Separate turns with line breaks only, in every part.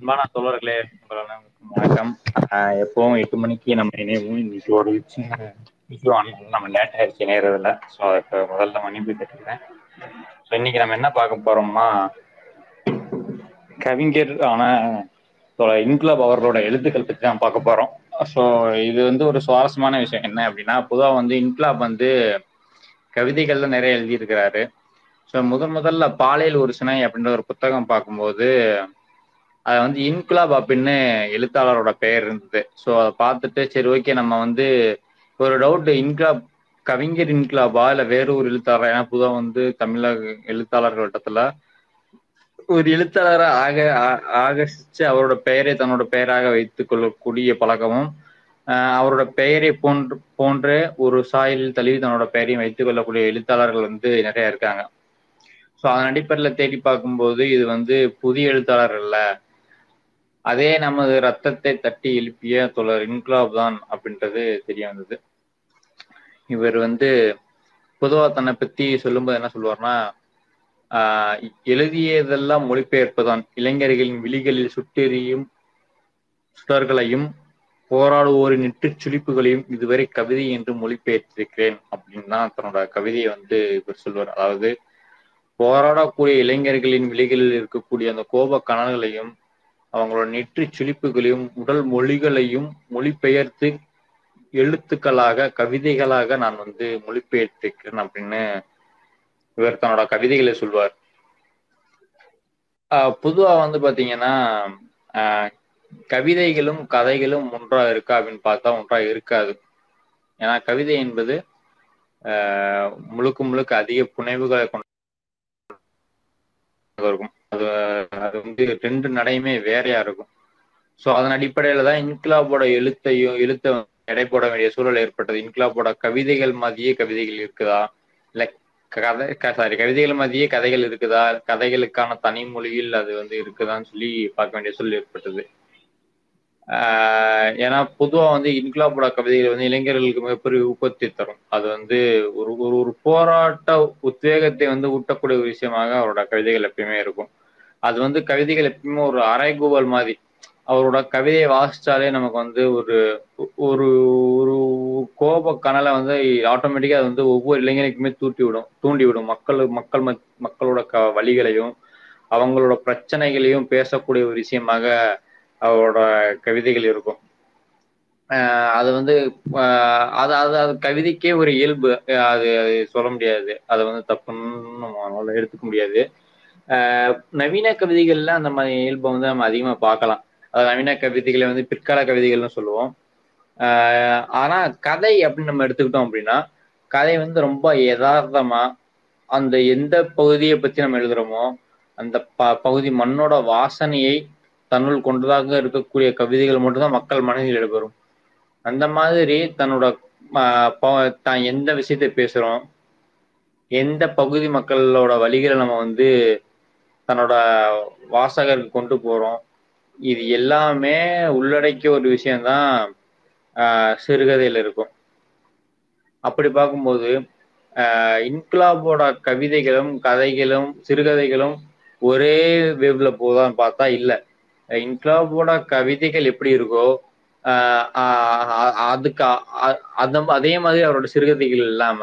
அன்பான தோழர்களே வணக்கம். எப்பவும் எட்டு மணிக்கு நம்ம இணையவும் இன்னைக்கு ஒரு சின்ன நம்ம லேட் ஆயிடுச்சு இணையறதுல ஸோ அதுக்கு முதல்ல மன்னிப்பு கேட்டுக்கிறேன் ஸோ இன்னைக்கு நம்ம என்ன பார்க்க போறோம்னா கவிஞர் ஆன தோழர் இன்குலாப் அவர்களோட எழுத்துக்கள் பற்றி தான் பார்க்க போறோம். ஸோ இது வந்து ஒரு சுவாரஸ்யமான விஷயம். என்ன அப்படின்னா பொதுவாக வந்து இன்குலாப் வந்து கவிதைகள்ல நிறைய எழுதியிருக்கிறாரு. ஸோ முதன் முதல்ல பாலையில் ஒரு சினை அப்படின்ற ஒரு புத்தகம் பார்க்கும்போது அது வந்து இன்குலாப் அப்படின்னு எழுத்தாளரோட பெயர் இருந்தது. ஸோ அதை பார்த்துட்டு சரி ஓகே நம்ம வந்து ஒரு டவுட் இன்குலாப் கவிஞர் இன்குலாபா இல்லை வேற ஒரு எழுத்தாளர்? ஏன்னா புதா வந்து தமிழக எழுத்தாளர்கள் வட்டத்தில் ஒரு எழுத்தாளரை ஆக ஆ- ஆகர்ஷிச்சு அவரோட பெயரை தன்னோட பெயராக வைத்துக் கொள்ளக்கூடிய பழக்கமும் அவரோட பெயரை போன்ற போன்ற ஒரு சாயலில் தழுவி தன்னோட பெயரையும் வைத்துக் கொள்ளக்கூடிய எழுத்தாளர்கள் வந்து நிறைய இருக்காங்க. ஸோ அதன் அடிப்படையில் தேடி பார்க்கும்போது இது வந்து புதிய எழுத்தாளர் இல்லை அதே நமது ரத்தத்தை தட்டி எழுப்பிய தொடர் இன்குலாப் தான் அப்படின்றது தெரிய வந்தது. இவர் வந்து பொதுவா தன்னை பத்தி சொல்லும்போது என்ன சொல்லுவார்னா ஆஹ் எழுதியதெல்லாம் மொழிபெயர்ப்புதான் இளைஞர்களின் விழிகளில் சுட்டெறியும் சுடர்களையும் போராடுவோரின் நெற்றுச் சுழிப்புகளையும் இதுவரை கவிதை என்று மொழிபெயர்த்திருக்கிறேன் அப்படின்னு தான் தன்னோட கவிதையை வந்து இவர் சொல்வார் அதாவது போராடக்கூடிய இளைஞர்களின் விழிகளில் இருக்கக்கூடிய அந்த கோப கனல்களையும் அவங்களோட நெற்றிச் சுழிப்புகளையும் உடல் மொழிகளையும் மொழிபெயர்த்து எழுத்துக்களாக கவிதைகளாக நான் வந்து மொழிபெயர்த்திருக்கிறேன் அப்படின்னு இவர் தன்னோட கவிதைகளை சொல்வார். ஆஹ் பொதுவா வந்து பாத்தீங்கன்னா ஆஹ் கவிதைகளும் கதைகளும் ஒன்றா இருக்கா அப்படின்னு பார்த்தா ஒன்றா இருக்காது. ஏன்னா கவிதை என்பது ஆஹ் முழுக்க முழுக்க அதிக புனைவுகளை கொண்டு இருக்கும் அது அது வந்து ரெண்டு நடையுமே வேறையா இருக்கும். ஸோ அதன் அடிப்படையில தான் இன்கிலாபோட எழுத்தையும் எழுத்தை எடை போட வேண்டிய சூழல் ஏற்பட்டது. இன்கிலாபோட கவிதைகள் மாதிரியே கவிதைகள் இருக்குதா? இல்ல கதை சாரி கவிதைகள் மாதிரியே கதைகள் இருக்குதா? கதைகளுக்கான தனி மொழியில் அது வந்து இருக்குதான்னு சொல்லி பார்க்க வேண்டிய சூழல் ஏற்பட்டது. ஆஹ் ஏன்னா பொதுவா வந்து இன்கிலாபோட கவிதைகள் வந்து இளைஞர்களுக்கு மிகப்பெரிய ஊக்கத்தை தரும். அது வந்து ஒரு ஒரு ஒரு போராட்ட உத்வேகத்தை வந்து ஊட்டக்கூடிய ஒரு விஷயமாக அவரோட கவிதைகள் எப்பயுமே இருக்கும். அது வந்து கவிதைகள் எப்பயுமே ஒரு அரைகூவல் மாதிரி. அவரோட கவிதையை வாசிச்சாலே நமக்கு வந்து ஒரு ஒரு ஒரு கோப கனலை வந்து ஆட்டோமேட்டிக்கா அது வந்து ஒவ்வொரு இளைஞனுக்குமே தூட்டி விடும் தூண்டி விடும். மக்கள் மக்கள் மத்- மக்களோட க வழிகளையும் அவங்களோட பிரச்சனைகளையும் பேசக்கூடிய ஒரு விஷயமாக அவரோட கவிதைகள் இருக்கும். ஆஹ் அது வந்து அது அது அது கவிதைக்கே ஒரு இயல்பு. அது சொல்ல முடியாது. அதை வந்து தப்புன்னு நம்மளால எடுத்துக்க முடியாது. நவீன கவிதைகள்ல அந்த மாதிரி இயல்பை வந்து நம்ம அதிகமா பார்க்கலாம். அதாவது நவீன கவிதைகளை வந்து பிற்கால கவிதைகள்னு சொல்லுவோம். ஆஹ் ஆனா கதை அப்படின்னு நம்ம எடுத்துக்கிட்டோம் அப்படின்னா கதை வந்து ரொம்ப யதார்த்தமா அந்த எந்த பகுதியை பத்தி நம்ம எழுதுறோமோ அந்த ப பகுதி மண்ணோட வாசனையை தன்னுள் கொண்டதாக இருக்கக்கூடிய கவிதைகள் மட்டும்தான் மக்கள் மனதில் இடம்பெறும். அந்த மாதிரி தன்னோட ப- தான் எந்த விஷயத்தை பேசுறோம் எந்த பகுதி மக்களோட வழிகளை நம்ம வந்து தன்னோட வாசகருக்கு கொண்டு போறோம். இது எல்லாமே உள்ளடக்கிய ஒரு விஷயம்தான் ஆஹ் சிறுகதையில இருக்கும். அப்படி பார்க்கும்போது ஆஹ் இன்குலாபோட கவிதைகளும் கதைகளும் சிறுகதைகளும் ஒரே வேவ்ல போதான்னு பார்த்தா இல்ல. இன்குலாபோட கவிதைகள் எப்படி இருக்கோ ஆஹ் ஆஹ் அதுக்கு அ- அந்த அதே மாதிரி அவரோட சிறுகதைகள் இல்லாம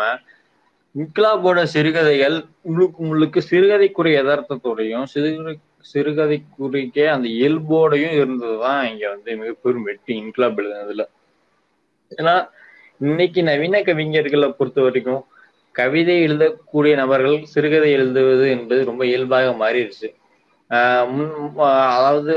இன்குலாபோட சிறுகதைகள் முழுக்க முழுக்க சிறுகதைக்குரிய யதார்த்தத்தோடையும் சிறுகதை சிறுகதைக்குரிய அந்த இயல்போடையும் இருந்ததுதான் இங்க வந்து மிகப்பெரும் வெற்றி இன்குலாப் எழுதுனதுல. ஏன்னா இன்னைக்கு நவீன கவிஞர்களை பொறுத்த வரைக்கும் கவிதை எழுதக்கூடிய நபர்கள் சிறுகதை எழுதுவது என்பது ரொம்ப இயல்பாக மாறிடுச்சு. ஆஹ் முன் அதாவது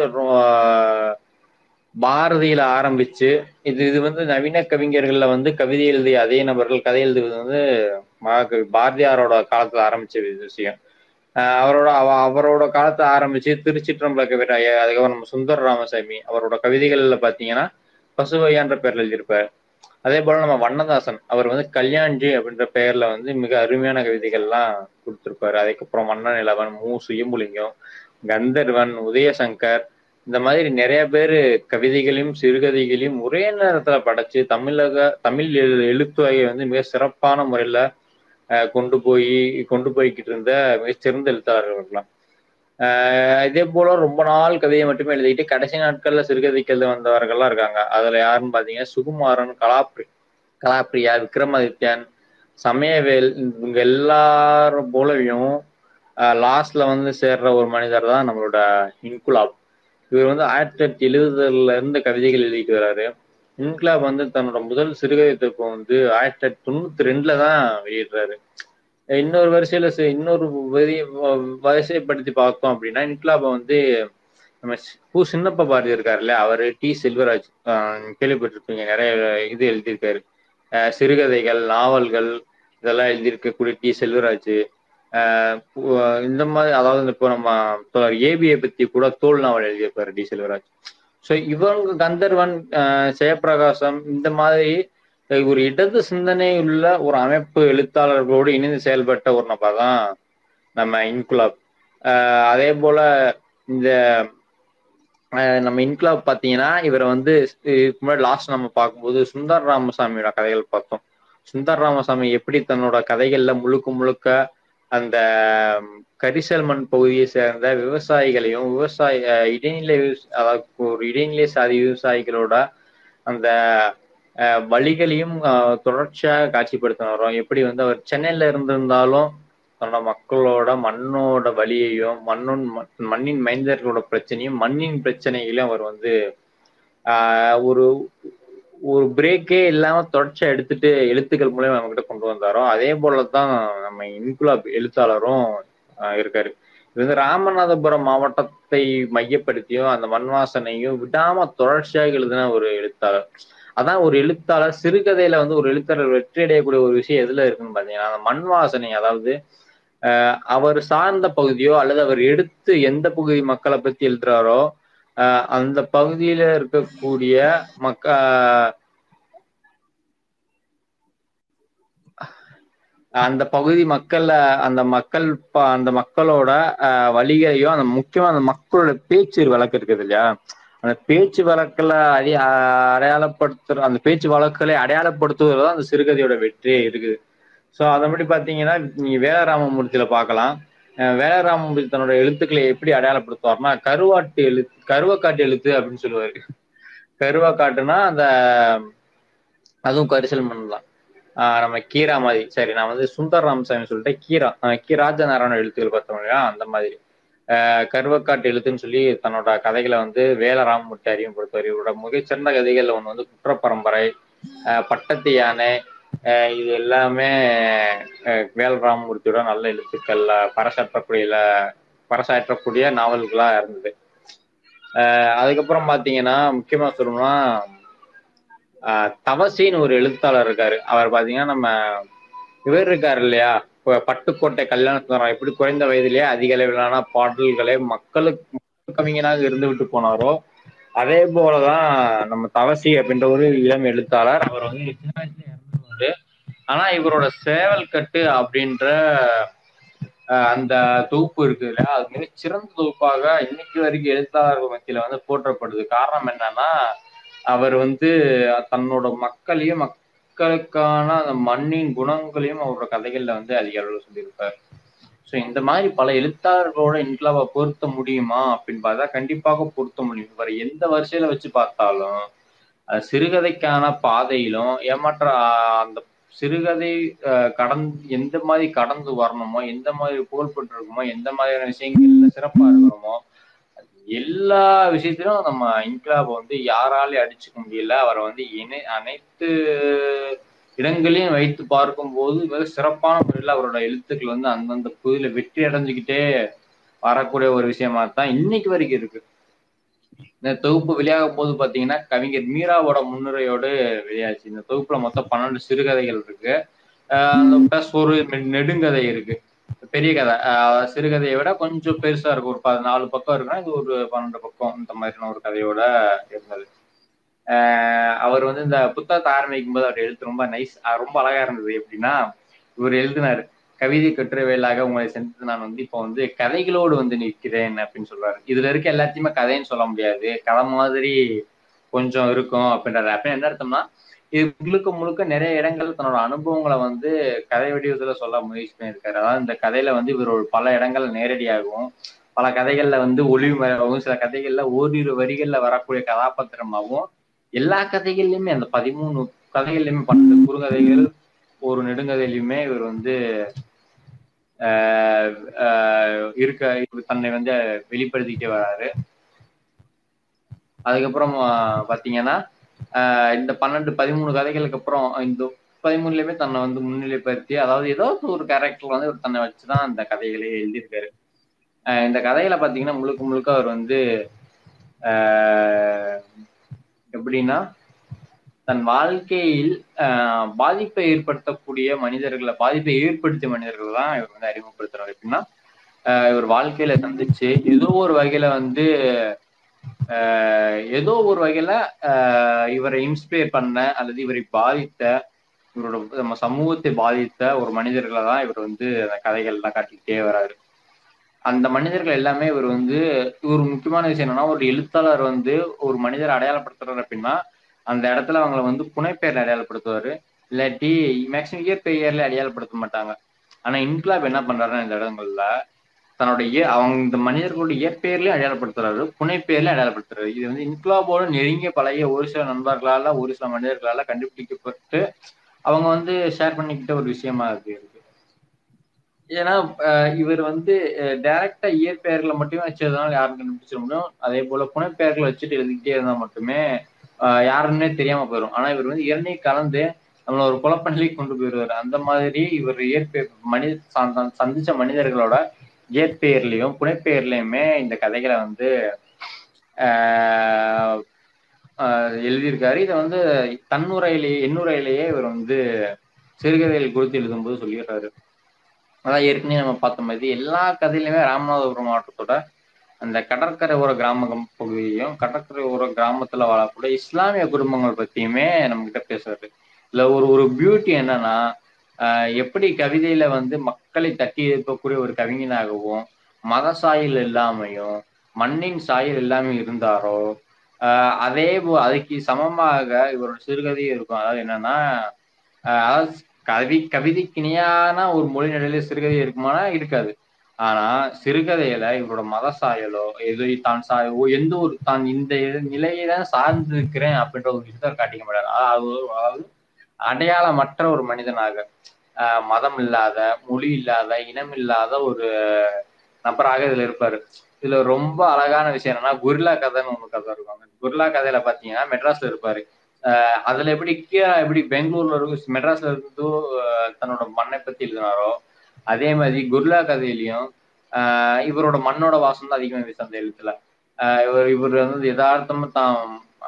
பாரதியில ஆரம்பிச்சு இது இது வந்து நவீன கவிஞர்கள்ல வந்து கவிதை எழுதிய அதே நபர்கள் கதை எழுதுவது வந்து மகாகவி பாரதியாரோட காலத்துல ஆரம்பிச்ச விஷயம். அவரோட அவ- அவரோட காலத்தை ஆரம்பிச்சு திருச்சிற்றம்பல கவிதை அதுக்கப்புறம் நம்ம சுந்தர ராமசாமி அவரோட கவிதைகள்ல பாத்தீங்கன்னா பசுவையான்ற பேர்ல எழுதியிருப்பார். அதே போல நம்ம வண்ணதாசன் அவர் வந்து கல்யாண்ஜி அப்படின்ற பெயர்ல வந்து மிக அருமையான கவிதைகள்லாம் கொடுத்திருப்பாரு. அதுக்கப்புறம் வண்ண நிலவன் மு சுயம்புலிங்கம் கந்தர்வன் உதயசங்கர் இந்த மாதிரி நிறைய பேர் கவிதைகளையும் சிறுகதைகளையும் ஒரே நேரத்துல படைச்சு தமிழக தமிழ் எழு- எழுத்துறையை வந்து மிக சிறப்பான முறையில கொண்டு போய் கொண்டு போய்கிட்டு இருந்த மிகச்சிறந்த எழுத்தாளர்கள்லாம் ஆஹ் இதே போல ரொம்ப நாள் கவிதையை மட்டுமே எழுதிட்டு கடைசி நாட்கள்ல சிறுகதைக்கு எழுத வந்தவர்கள்லாம் இருக்காங்க. அதுல யாருன்னு பாத்தீங்கன்னா சுகுமாரன் கலாப்ரி கலாப்ரியா விக்ரமாதித்யன் சமயவேல் இவங்க எல்லாரும் போலவையும் லாஸ்ட்ல வந்து சேர்ற ஒரு மனிதர் தான் நம்மளோட இன்குலாப். இவர் வந்து ஆயிரத்தி தொள்ளாயிரத்தி எழுபதுல இருந்து கவிதைகள் எழுதிட்டு வர்றாரு இன்கிலாப் வந்து தன்னோட முதல் சிறுகதை தொகுப்பு வந்து ஆயிரத்தி தொள்ளாயிரத்தி தொண்ணூத்தி ரெண்டுல தான் வெளியிடுறாரு. இன்னொரு வரிசையில இன்னொரு வ- வரிசைப்படுத்தி பார்த்தோம் அப்படின்னா இன்கிலாப வந்து நம்ம பூ சின்னப்ப பாரதி இருக்காருல்ல அவரு டி செல்வராஜ் கேள்விப்பட்டிருப்பீங்க நிறைய இது எழுதியிருக்காரு. சிறுகதைகள் நாவல்கள் இதெல்லாம் எழுதியிருக்கக்கூடிய டி செல்வராஜ் இந்த மாதிரி அதாவது இப்போ நம்ம ஏபிஐ பத்தி கூட தோல் நாவல் எழுதியிருப்பாரு டி செல்வராஜ். ஸோ இவங்க கந்தர்வன் ஜெயபிரகாசம் ஜெயப்பிரகாசம் இந்த மாதிரி ஒரு இடது சிந்தனை உள்ள ஒரு அமைப்பு எழுத்தாளர்களோடு இணைந்து செயல்பட்ட ஒரு நபர் தான் நம்ம இன்குலாப். அதே போல இந்த நம்ம இன்குலாப் பார்த்தீங்கன்னா இவரை வந்து இதுக்கு முன்னாடி லாஸ்ட் நம்ம பார்க்கும்போது சுந்தர் ராமசாமியோட கதைகள் பார்த்தோம். சுந்தர் ராமசாமி எப்படி தன்னோட கதைகள்ல முழுக்க முழுக்க அந்த கரிசல் மண் பகுதியை சேர்ந்த விவசாயிகளையும் விவசாய இடைநிலை அதாவது ஒரு இடைநிலை சாதி விவசாயிகளோட அந்த அஹ், வழிகளையும் தொடர்ச்சியாக காட்சிப்படுத்தின வரோம் எப்படி வந்து அவர் சென்னையில இருந்திருந்தாலும் தன்னோட மக்களோட மண்ணோட வழியையும் மண்ணோன் மண்ணின் மைந்தர்களோட பிரச்சனையும் மண்ணின் பிரச்சனைகளையும் அவர் வந்து ஆஹ், ஒரு ஒரு பிரேக்கே இல்லாம தொடர்ச்சி எடுத்துட்டு எழுத்துக்கள் மூலயமா நம்ம கிட்ட கொண்டு வந்தாரோ அதே போலதான் நம்ம இன்குலாப் எழுத்தாளரும் இருக்காரு. இது வந்து ராமநாதபுரம் மாவட்டத்தை மையப்படுத்தியும் அந்த மண் வாசனையும் விடாம தொடர்ச்சியாக எழுதின ஒரு எழுத்தாளர். அதான் ஒரு எழுத்தாளர் சிறுகதையில வந்து ஒரு எழுத்தாளர் வெற்றி அடையக்கூடிய ஒரு விஷயம் எதுல இருக்குன்னு பாத்தீங்கன்னா அந்த மண் வாசனை அதாவது ஆஹ், அவர் சார்ந்த பகுதியோ அல்லது அவர் எடுத்து எந்த பகுதி மக்களை பத்தி எழுதுறாரோ அந்த பகுதியில இருக்கக்கூடிய மக்க அந்த பகுதி மக்கள்ல அந்த மக்கள் அந்த மக்களோட வழிகளையும் அந்த முக்கியமா அந்த மக்களோட பேச்சு வழக்கு இருக்குது இல்லையா? அந்த பேச்சு வழக்குல அடி அடையாளப்படுத்துற அந்த பேச்சு வழக்குகளை அடையாளப்படுத்துவதுதான் அந்த சிறுகதையோட வெற்றியே இருக்குது. ஸோ அதன்படி பார்த்தீங்கன்னா நீங்க வேலராமமூர்த்தியில பார்க்கலாம் வேலராம தன்னோட எழுத்துக்களை எப்படி அடையாளப்படுத்துவார்னா கருவாட்டு எழுத்து கருவக்காட்டு எழுத்து அப்படின்னு சொல்லுவாரு. கருவக்காட்டுனா அந்த அதுவும் கரிசல் மண் தான். நம்ம கீரா மாதிரி. சரி நான் வந்து சுந்தர் ராமசாமி சொல்லிட்டு கீரா ஆஹ் கி ராஜநாராயண எழுத்துக்கள் பார்த்தோம் இல்லையா? அந்த மாதிரி. ஆஹ் கருவக்காட்டு எழுத்துன்னு சொல்லி தன்னோட கதைகளை வந்து வேல ராமமூர்த்தி அறிமுகப்படுத்துவார். இவரோட மிகச்சிறந்த கதைகள்ல ஒன்று வந்து குற்றப்பரம்பரை பரம்பரை பட்டத்து யானை இது எல்லாமே ஆஹ் நல்ல எழுத்துக்கள்ல பரசாற்றக்கூடிய பரசாற்றக்கூடிய நாவல்களா இருந்தது. ஆஹ் அதுக்கப்புறம் பாத்தீங்கன்னா முக்கியமா சொல்லணும்னா தவசின்னு ஒரு எழுத்தாளர் இருக்காரு. அவர் பாத்தீங்கன்னா நம்ம இவர் இருக்காரு இல்லையா? பட்டுக்கோட்டை பட்டுக்கோட்டை கல்யாணத்துறோம் எப்படி குறைந்த வயதிலேயே அதிக அளவிலான பாடல்களை மக்களுக்கு கவிஞனாக இருந்து விட்டு போனாரோ அதே போலதான் நம்ம தவசி அப்படின்ற ஒரு இளம் எழுத்தாளர் அவர் வந்து சின்ன வயசுல ஆனா இவரோட சேவல் கட்டு அப்படின்ற அந்த தொகுப்பு இருக்கு இல்லையா? அது மிக சிறந்த தொகுப்பாக இன்னைக்கு வரைக்கும் எழுத்தாளர்கள் மத்தியில வந்து போற்றப்படுது. காரணம் என்னன்னா அவர் வந்து தன்னோட மக்களையும் மக்களுக்கான அந்த மண்ணின் குணங்களையும் அவரோட கதைகள்ல வந்து அதிக அளவில் சொல்லியிருப்பார். ஸோ இந்த மாதிரி பல எழுத்தாளர்களோட இன்க்லாவை பொருத்த முடியுமா அப்படின்னு பார்த்தா கண்டிப்பாக பொருத்த முடியும். இவர் எந்த வரிசையில வச்சு பார்த்தாலும் சிறுகதைக்கான பாதையிலும் ஏமாற்ற அந்த சிறுகதை கடந் கடந்து எந்த மாதிரி கடந்து வரணுமோ எந்த மாதிரி புகழ்பெற்று இருக்குமோ எந்த மாதிரியான விஷயங்கள்ல சிறப்பா இருக்கணுமோ எல்லா விஷயத்திலும் நம்ம இன்கிலாபை வந்து யாராலையும் அடிச்சுக்க முடியல. அவரை வந்து இணை அனைத்து இடங்களையும் வைத்து பார்க்கும்போது மிக சிறப்பான முறையில் அவரோட எழுத்துக்கள் வந்து அந்தந்த பகுதியில வெற்றி அடைஞ்சுக்கிட்டே வரக்கூடிய ஒரு விஷயமா தான் இன்னைக்கு வரைக்கும் இருக்கு. இந்த தொகுப்பு வெளியாகும் போது பாத்தீங்கன்னா கவிஞர் மீராவோட முன்னுரையோடு வெளியாச்சு. இந்த தொகுப்புல மொத்தம் பன்னெண்டு சிறுகதைகள் இருக்கு. பிளஸ் ஒரு நெடுங்கதை இருக்கு. பெரிய கதை. சிறுகதையை விட கொஞ்சம் பெருசா இருக்கும். ஒரு பதினாலு பக்கம் இருக்குன்னா இது ஒரு பன்னெண்டு பக்கம் இந்த மாதிரியான ஒரு கதையோட இருந்தது. ஆஹ் அவர் வந்து இந்த புத்தகத்தை ஆரம்பிக்கும் போது அவர் எழுத்து ரொம்ப நைஸ் ரொம்ப அழகா இருந்தது. எப்படின்னா இவர் எழுதினாரு கவிதை கட்டுரைவேலாக உங்களை சென்று நான் வந்து இப்போ வந்து கதைகளோடு வந்து நிற்கிறேன் அப்படின்னு சொல்றாரு. இதுல இருக்க எல்லாத்தையுமே கதைன்னு சொல்ல முடியாது. கதை மாதிரி கொஞ்சம் இருக்கும் அப்படின்றாரு. அப்ப என்ன அர்த்தம்னா இது முழுக்க முழுக்க நிறைய இடங்கள் தன்னோட அனுபவங்களை வந்து கதை வடிவத்துல சொல்ல முயற்சி பண்ணியிருக்காரு. அதாவது இந்த கதையில வந்து இவர் ஒரு பல இடங்கள் நேரடியாகவும் பல கதைகள்ல வந்து ஒளிவு மறைவாகவும் சில கதைகள்ல ஓரிரு வரிகள்ல வரக்கூடிய கதாபாத்திரமாகவும் எல்லா கதைகள்லயுமே அந்த பதிமூணு கதைகள்லயுமே பன்னெண்டு குறுங்கதைகள் ஒரு நெடுங்கதையிலுமே இவர் வந்து இருக்க தன்னை வந்து வெளிப்படுத்திக்கிட்டே வராரு. அதுக்கப்புறம் பாத்தீங்கன்னா ஆஹ் இந்த பன்னெண்டு பதிமூணு கதைகளுக்கு அப்புறம் இந்த பதிமூணுலயுமே தன்னை வந்து முன்னிலைப்படுத்தி அதாவது ஏதோ ஒரு கேரக்டர் வந்து இவர் தன்னை வச்சுதான் அந்த கதைகளே எழுதியிருக்காரு. ஆஹ் இந்த கதைகளை பாத்தீங்கன்னா முழுக்க முழுக்க அவர் வந்து ஆஹ் எப்படின்னா தன் வாழ்க்கையில் ஆஹ் பாதிப்பை ஏற்படுத்தக்கூடிய மனிதர்களை பாதிப்பை ஏற்படுத்திய மனிதர்கள் தான் இவர் வந்து அறிமுகப்படுத்துறாரு. எப்படின்னா ஆஹ் இவர் வாழ்க்கையில சந்திச்சு ஏதோ ஒரு வகையில வந்து ஆஹ் ஏதோ ஒரு வகையில ஆஹ் இவரை இன்ஸ்பயர் பண்ண அல்லது இவரை பாதித்த இவரோட நம்ம சமூகத்தை பாதித்த ஒரு மனிதர்களை தான் இவர் வந்து அந்த கதைகள் எல்லாம் காட்டிக்கிட்டே வராரு. அந்த மனிதர்கள் எல்லாமே இவர் வந்து ஒரு முக்கியமான விஷயம் என்னன்னா ஒரு எழுத்தாளர் வந்து ஒரு மனிதரை அடையாளப்படுத்துறாரு அப்படின்னா அந்த இடத்துல அவங்கள வந்து புனைப்பெயர்ல அடையாளப்படுத்துவாரு. இல்லாட்டி மேக்சிமம் இயற்பெயர்ல அடையாளப்படுத்த மாட்டாங்க. ஆனா இன்க்லாப் என்ன பண்றாருன்னா இந்த இடங்கள்ல தன்னோட அவங்க இந்த மனிதர்களோட இயற்பெயர்லயும் அடையாளப்படுத்துறாரு புனைப்பெயர்லயும் அடையாளப்படுத்துறாரு. இது வந்து இன்க்லாபோட நெருங்கிய பழைய ஒரு சில நண்பர்களால ஒரு சில மனிதர்களால கண்டுபிடிக்கப்பட்டு அவங்க வந்து ஷேர் பண்ணிக்கிட்ட ஒரு விஷயமா இருக்கு இருக்கு. ஏன்னா அஹ் இவர் வந்து டைரக்டா இயற்பெயர்களை மட்டுமே வச்சதுனால யாரும் கண்டுபிடிச்சிட முடியும். அதே போல புனைப்பெயர்களை வச்சுட்டு எழுதிக்கிட்டே இருந்தா மட்டுமே யாருன்னே தெரியாம போயிடும் ஆனா இவர் வந்து இரண்டையும் கலந்து நம்மள ஒரு குழப்பநிலைக்கு கொண்டு போயிடுவாரு. அந்த மாதிரி இவர் இயற்பெயர் மனித சந்திச்ச மனிதர்களோட இயற்பெயர்லயும் புனைப்பெயர்லயுமே இந்த கதைகளை வந்து ஆஹ் ஆஹ் எழுதியிருக்காரு. இதை வந்து தன்னுரையிலேயே எண்ணுரையிலேயே இவர் வந்து சிறுகதைகள் குறித்து எழுதும்போது சொல்லிடுறாரு. அதான் ஏற்கனவே நம்ம பார்த்த மாதிரி எல்லா கதையிலுமே ராமநாதபுரம் மாவட்டத்தோட அந்த கடற்கரை ஓர கிராம பகுதியையும் கடற்கரை ஓர கிராமத்துல வாழக்கூடிய இஸ்லாமிய குடும்பங்கள் பத்தியுமே நம்ம கிட்ட பேசுறாரு. இதுல ஒரு ஒரு பியூட்டி என்னன்னா ஆஹ் எப்படி கவிதையில வந்து மக்களை தட்டி எழுப்பக்கூடிய ஒரு கவிஞனாகவும் மத சாயல் இல்லாமையும் மண்ணின் சாயல் இல்லாமல் இருந்தாரோ ஆஹ் அதே போ அதுக்கு சமமாக இவரோட சிறுகதையும் இருக்கும். அதாவது என்னன்னா அதாவது கவி கவிதைக்கு இணையான ஒரு மொழி நிலையில சிறுகதை இருக்குமானா இருக்காது. ஆனா சிறுகதையில இவரோட மத சாயலோ எது தான் சா ஓ- எந்த ஒரு தான் இந்த நிலையை தான் சார்ந்து இருக்கிறேன் அப்படின்ற ஒரு விஷயத்த காட்டிக்க மாட்டாரு. அதாவது அடையாளமற்ற ஒரு மனிதனாக ஆஹ் மதம் இல்லாத மொழி இல்லாத இனம் இல்லாத ஒரு நபராக இதுல இருப்பாரு. இதுல ரொம்ப அழகான விஷயம் என்னன்னா குரில்லா கதைன்னு ஒண்ணு கதை இருக்கும். அந்த கதையில பாத்தீங்கன்னா மெட்ராஸ்ல இருப்பாரு. ஆஹ் அதுல எப்படி கீழே எப்படி பெங்களூர்ல இருக்கு மெட்ராஸ்ல இருந்து தன்னோட மண்ணை பத்தி எழுதினாரோ அதே மாதிரி குர்லா கதையிலையும் ஆஹ் இவரோட மண்ணோட வாசம் தான் அதிகமாக வீசு அந்த எழுத்துல. ஆஹ் இவர் இவர் வந்து யதார்த்தமா தான்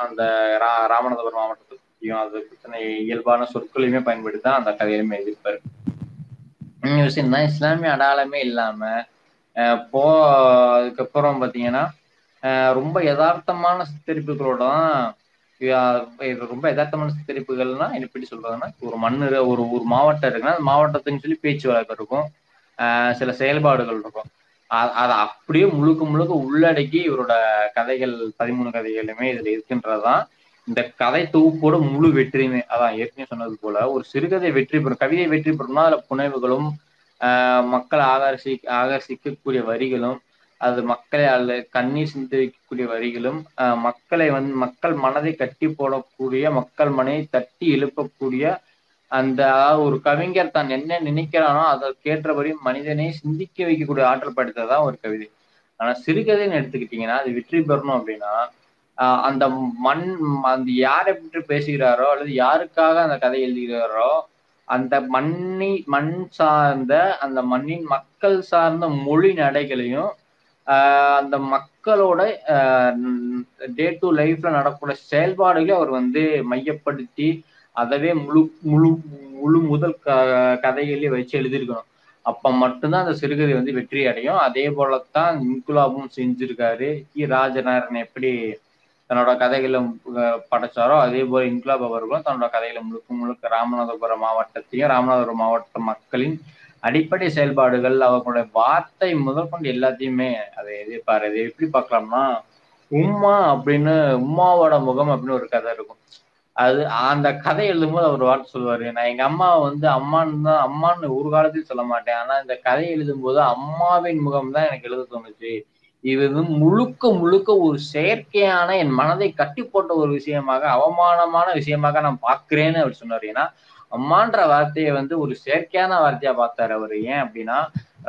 அந்த ரா ராமநாதபுரம் மாவட்டத்தை பற்றியும் அது பிரச்சனை இயல்பான சொற்களையுமே பயன்படுத்தி தான் அந்த கதையிலுமே எழுதியிருப்பாரு. இன்னொரு விஷயம் தான் இஸ்லாமிய அடையாளமே இல்லாம ஆஹ் போ அதுக்கப்புறம் பாத்தீங்கன்னா ரொம்ப யதார்த்தமான சித்தரிப்புகளோட தான் ரொம்ப யதார்த்தமான சித்தரிப்புகள்னா எப்படி சொல்றதுன்னா ஒரு மண்ணு ஒரு ஒரு மாவட்டம் இருக்குன்னா அந்த மாவட்டத்துன்னு சொல்லி பேச்சு வழக்கு இருக்கும். ஆஹ் சில செயல்பாடுகள் இருக்கும். அதை அப்படியே முழுக்க முழுக்க உள்ளடக்கி இவரோட கதைகள் பதிமூணு கதைகளுமே இதுல இருக்கின்றதுதான். இந்த கதை தொகுப்போட முழு வெற்றியுமே அதான் ஏற்கனவே சொன்னது போல ஒரு சிறுகதை வெற்றி பெறும் கவிதை வெற்றி பெறும்னா அதுல புனைவுகளும் மக்களை ஆகர்ஷி ஆகர்ஷிக்கக்கூடிய வரிகளும் அது மக்களை அல்ல கண்ணீர் சிந்த வைக்கக்கூடிய வரிகளும் மக்களை வந்து மக்கள் மனதை கட்டி போடக்கூடிய மக்கள் மனதை தட்டி எழுப்பக்கூடிய அந்த ஒரு கவிஞர் தான் என்ன நினைக்கிறானோ அதற்கேற்றபடி மனிதனை சிந்திக்க வைக்கக்கூடிய ஆற்றல் படைத்ததான் ஒரு கவிதை. ஆனா சிறுகதைன்னு எடுத்துக்கிட்டீங்கன்னா அது வெற்றி பெறணும் அப்படின்னா ஆஹ் அந்த மண் அந்த யாரை பற்றி பேசுகிறாரோ அல்லது யாருக்காக அந்த கதை எழுதுகிறாரோ அந்த மண்ணி மண் சார்ந்த அந்த மண்ணின் மக்கள் சார்ந்த மொழி நடைகளையும் அந்த மக்களோட டே டு லைஃப்ல நடக்கூடிய செயல்பாடுகளை அவர் வந்து மையப்படுத்தி அதவே முழு முழு முழு முதல் க கதைகளையும் வச்சு எழுதியிருக்கணும். அப்ப மட்டும்தான் அந்த சிறுகதை வந்து வெற்றி அடையும். அதே போலத்தான் இன்குலாபும் செஞ்சிருக்காரு. கி. ராஜநாதன் எப்படி தன்னோட கதைகளை படைச்சாரோ அதே போல இன்குலாப் அவர்களும் தன்னோட கதைகளை முழுக்க முழுக்க ராமநாதபுரம் மாவட்டத்தையும் ராமநாதபுரம் மாவட்ட மக்களின் அடிப்படை செயல்பாடுகள் அவர்களுடைய வார்த்தை முதற்கொண்டு எல்லாத்தையுமே அதை எதிர்ப்பாரு இதை எப்படி பார்க்கலாம்னா உம்மா அப்படின்னு உம்மாவோட முகம் அப்படின்னு ஒரு கதை இருக்கும். அது அந்த கதை எழுதும்போது அவர் வார்த்தை சொல்லுவாரு. நான் எங்க அம்மாவை வந்து அம்மான்னு தான் அம்மான்னு ஒரு காலத்தையும் சொல்ல மாட்டேன். ஆனா இந்த கதை எழுதும்போது அம்மாவின் முகம் தான் எனக்கு எழுத தோணுச்சு. இது வந்து முழுக்க முழுக்க ஒரு செயற்கையான என் மனதை கட்டி போட்ட ஒரு விஷயமாக அவமானமான விஷயமாக நான் பார்க்கிறேன்னு அவர் சொன்னார். ஏன்னா அம்மான்ற வார்த்தையை வந்து ஒரு செயற்கையான வார்த்தையா பார்த்தாரு அவர். ஏன் அப்படின்னா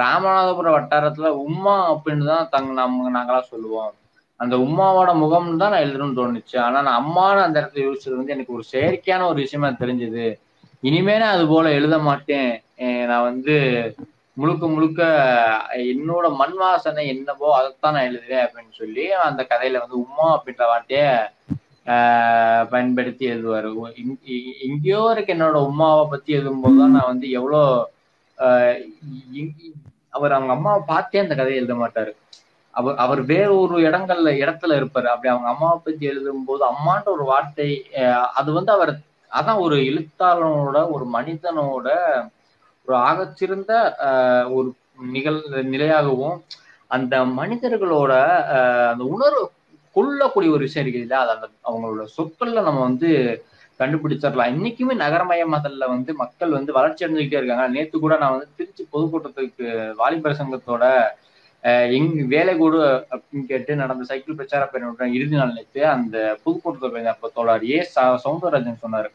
ராமநாதபுரம் வட்டாரத்துல உம்மா அப்படின்னு தான் தங்க நம்ம நாங்களாம் சொல்லுவோம். அந்த உம்மாவோட முகம் தான் நான் எழுதணும்னு தோணுச்சு. ஆனா நான் அம்மான்னு அந்த இடத்துல யோசிச்சது வந்து எனக்கு ஒரு செயற்கையான ஒரு விஷயமா தெரிஞ்சது. இனிமே நான் அது போல எழுத மாட்டேன். நான் வந்து முழுக்க முழுக்க என்னோட மண் வாசனை என்னவோ அதைத்தான் நான் எழுதுவேன் அப்படின்னு சொல்லி அந்த கதையில வந்து உம்மா அப்படின்ற வார்த்தைய பயன்படுத்தி எழுதுவாரு. எங்கேயோ இருக்கு என்னோட உமாவை பத்தி எழுதும்போது தான் நான் வந்து எவ்வளோ ஆஹ் அவர் அவங்க அம்மாவை பார்த்தே அந்த கதையை எழுத மாட்டாரு. அவர் அவர் வேற ஒரு இடங்கள்ல இடத்துல இருப்பாரு. அப்படி அவங்க அம்மாவை பத்தி எழுதும்போது அம்மான்ற ஒரு வார்த்தை அது வந்து அவர் அதான் ஒரு எழுத்தாளனோட ஒரு மனிதனோட ஒரு ஆகச்சிறந்த ஆஹ் ஒரு நிகழ் நிலையாகவும் அந்த மனிதர்களோட அந்த உணர்வு கொள்ளக்கூடிய ஒரு விஷயம் இருக்குது இல்லையா? அது அந்த அவங்களோட சொற்கள்ல நம்ம வந்து கண்டுபிடிச்சிடலாம். இன்னைக்குமே நகரமயமாதல்ல வந்து மக்கள் வந்து வளர்ச்சி அடைஞ்சுக்கிட்டே இருக்காங்க. நேத்து கூட நான் வந்து திருச்சி பொதுக்கூட்டத்துக்கு வாலிபர் சங்கத்தோட எங் வேலை கூடு அப்படின்னு கேட்டு நடந்த சைக்கிள் பிரச்சார பேரணி இறுதி நாள் நேற்று அந்த பொதுக்கூட்டத்தில் அப்போ தோழர் ஏ ச- சவுந்தரராஜன் சொன்னார்.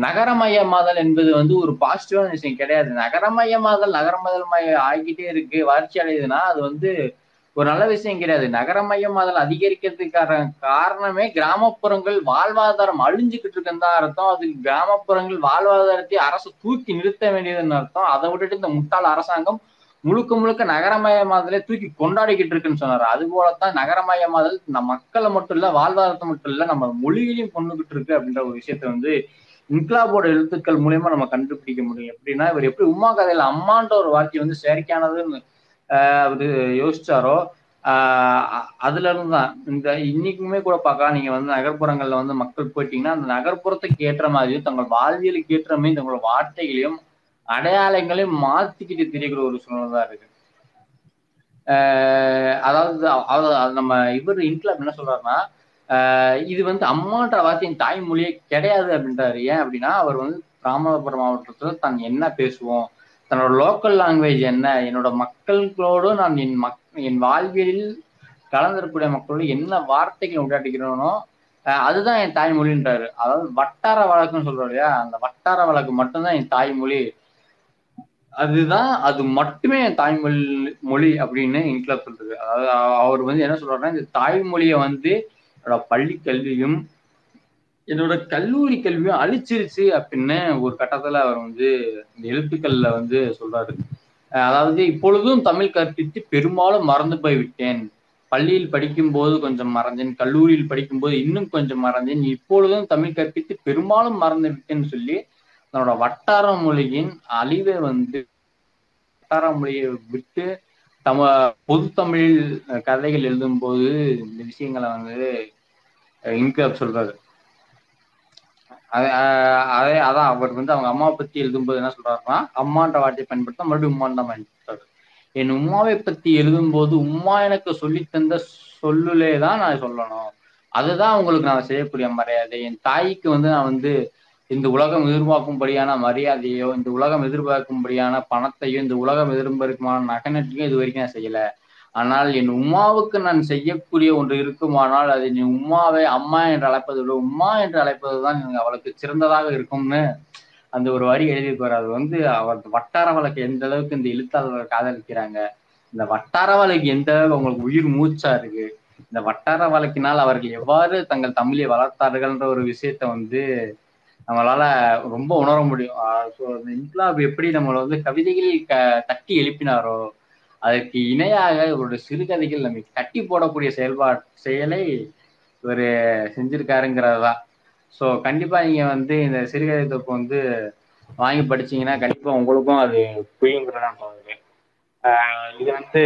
நகரமயமாதல் என்பது வந்து ஒரு பாசிட்டிவான விஷயம் கிடையாது. நகரமயமாதல் நகரமயமய ஆகிக்கிட்டே இருக்கு. வளர்ச்சி அடையுதுன்னா அது வந்து ஒரு நல்ல விஷயம் கிடையாது. நகரமயம் அதில் அதிகரிக்கிறதுக்கான காரணமே கிராமப்புறங்கள் வாழ்வாதாரம் அழிஞ்சுக்கிட்டு இருக்குன்னு தான் அர்த்தம். அது கிராமப்புறங்கள் வாழ்வாதாரத்தை அரசு தூக்கி நிறுத்த வேண்டியதுன்னு அர்த்தம். அதை விட்டுட்டு இந்த முட்டாள் அரசாங்கம் முழுக்க முழுக்க நகரமயமாதலே தூக்கி கொண்டாடிக்கிட்டு இருக்குன்னு சொன்னாரு. அது போலத்தான் நகரமயமாதல் நம்ம மக்களை மட்டும் இல்ல வாழ்வாதாரத்தை மட்டும் இல்ல நம்ம மொழிகளையும் கொண்டுகிட்டு இருக்கு அப்படின்ற ஒரு விஷயத்த வந்து இன்க்லாபோட எழுத்துக்கள் மூலியமா நம்ம கண்டுபிடிக்க முடியும். எப்படின்னா இவர் எப்படி உமா கதையில அம்மான்ற ஒரு வார்த்தை வந்து செயற்கையானதுன்னு அவரு யோசிச்சாரோ? ஆஹ் அதுல இருந்து தான். இந்த இன்னைக்குமே கூட பார்க்கலாம் நீங்க வந்து நகர்ப்புறங்கள்ல வந்து மக்கள் போயிட்டீங்கன்னா அந்த நகர்ப்புறத்துக்கு ஏற்ற மாதிரியும் தங்கள் வாழ்வியலுக்கு ஏற்ற மாதிரி தங்களோட வார்த்தைகளையும் அடையாளங்களையும் மாத்திக்கிட்டு தெரியக்கிற ஒரு சூழ்நிலை தான் இருக்கு. ஆஹ் அதாவது அதாவது நம்ம இவர் இன்க்லாப் என்ன சொல்றாருன்னா ஆஹ் இது வந்து அம்மான்ற வார்த்தையின் தாய்மொழியே கிடையாது அப்படின்றாரு. ஏன் அப்படின்னா அவர் வந்து ராமநாதபுரம் மாவட்டத்துல தான் என்ன பேசுவோம்? தன்னோட லோக்கல் லாங்குவேஜ் என்ன என்னோட மக்களோடு நான் என் மக் என் வாழ்வியலில் கலந்திருக்கக்கூடிய மக்களோடு என்ன வார்த்தைகள் உண்டாட்டிக்கிறோனோ அதுதான் என் தாய்மொழின்றாரு. அதாவது வட்டார வழக்குன்னு சொல்றோம் இல்லையா அந்த வட்டார வழக்கு மட்டும்தான் என் தாய்மொழி. அதுதான் அது மட்டுமே என் தாய்மொழி மொழி அப்படின்னு இன்க்ளப் சொல்றது. அதாவது அவர் வந்து என்ன சொல்றாருன்னா இந்த தாய்மொழியை வந்து என்னோட பள்ளி கல்வியும் என்னோட கல்லூரி கல்வியும் அழிச்சிருச்சு அப்படின்னு ஒரு கட்டத்துல அவர் வந்து இந்த எழுத்துக்கள்ல வந்து சொல்றாரு. அதாவது இப்பொழுதும் தமிழ் கற்பித்து பெரும்பாலும் மறந்து போய் விட்டேன் பள்ளியில் படிக்கும் போது கொஞ்சம் மறந்தேன் கல்லூரியில் படிக்கும்போது இன்னும் கொஞ்சம் மறந்தேன். இப்பொழுதும் தமிழ் கற்பித்து பெரும்பாலும் மறந்து விட்டேன்னு சொல்லி தன்னோட வட்டார மொழியின் அழிவை வந்து வட்டார மொழியை விட்டு தம பொது தமிழில் கதைகள் எழுதும்போது இந்த விஷயங்களை வந்து இன்கப் சொல்றாரு. அதே அதான் அவர் வந்து அவங்க அம்மாவை பத்தி எழுதும்போது என்ன சொல்றாருன்னா அம்மான்ற வார்த்தையை பயன்படுத்த மறுபடியும் உம்மான் தான் பயன்படுத்துறாரு. என் உம்மாவை பத்தி எழுதும்போது உம்மா எனக்கு சொல்லித் தந்த சொல்லுலே தான் நான் சொல்லணும். அதுதான் உங்களுக்கு நான் செய்யக்கூடிய மரியாதை. என் தாய்க்கு வந்து நான் வந்து இந்த உலகம் எதிர்பார்க்கும்படியான மரியாதையோ இந்த உலகம் எதிர்பார்க்கும்படியான பணத்தையோ இந்த உலகம் எதிர்பார்க்குமான நகனத்தையும் இது வரைக்கும் நான் செய்யலை. ஆனால் என் உம்மாவுக்கு நான் செய்யக்கூடிய ஒன்று இருக்குமானால் அது நீ உம்மாவை அம்மா என்று அழைப்பதை விட உம்மா என்று அழைப்பதுதான் எனக்கு அவளுக்கு சிறந்ததாக இருக்கும்னு அந்த ஒரு வரி எழுதியிருப்பார். அது வந்து அவர் வட்டார வழக்கு எந்த அளவுக்கு இந்த எழுத்தாளர்கள் காதலிக்கிறாங்க இந்த வட்டார வழக்கு எந்த அளவுக்கு அவங்களுக்கு உயிர் மூச்சா இருக்கு இந்த வட்டார வழக்கினால் அவர்கள் எவ்வாறு தங்கள் தமிழை வளர்த்தார்கள்ன்ற ஒரு விஷயத்த வந்து நம்மளால ரொம்ப உணர முடியும். ஸோ இன்க்லாப் எப்படி நம்மளை வந்து கவிதைகளில் க தட்டி எழுப்பினாரோ அதற்கு இணையாக இவருடைய சிறுகதைகள் நம்ம கட்டி போடக்கூடிய செயல்பா செயலை இவர் செஞ்சிருக்காருங்கிறது. தான் ஸோ கண்டிப்பாக நீங்கள் வந்து இந்த சிறுகதை தொப்பு வந்து வாங்கி படிச்சீங்கன்னா கண்டிப்பாக உங்களுக்கும் அது புரியுங்கிறத தோணுது இது வந்து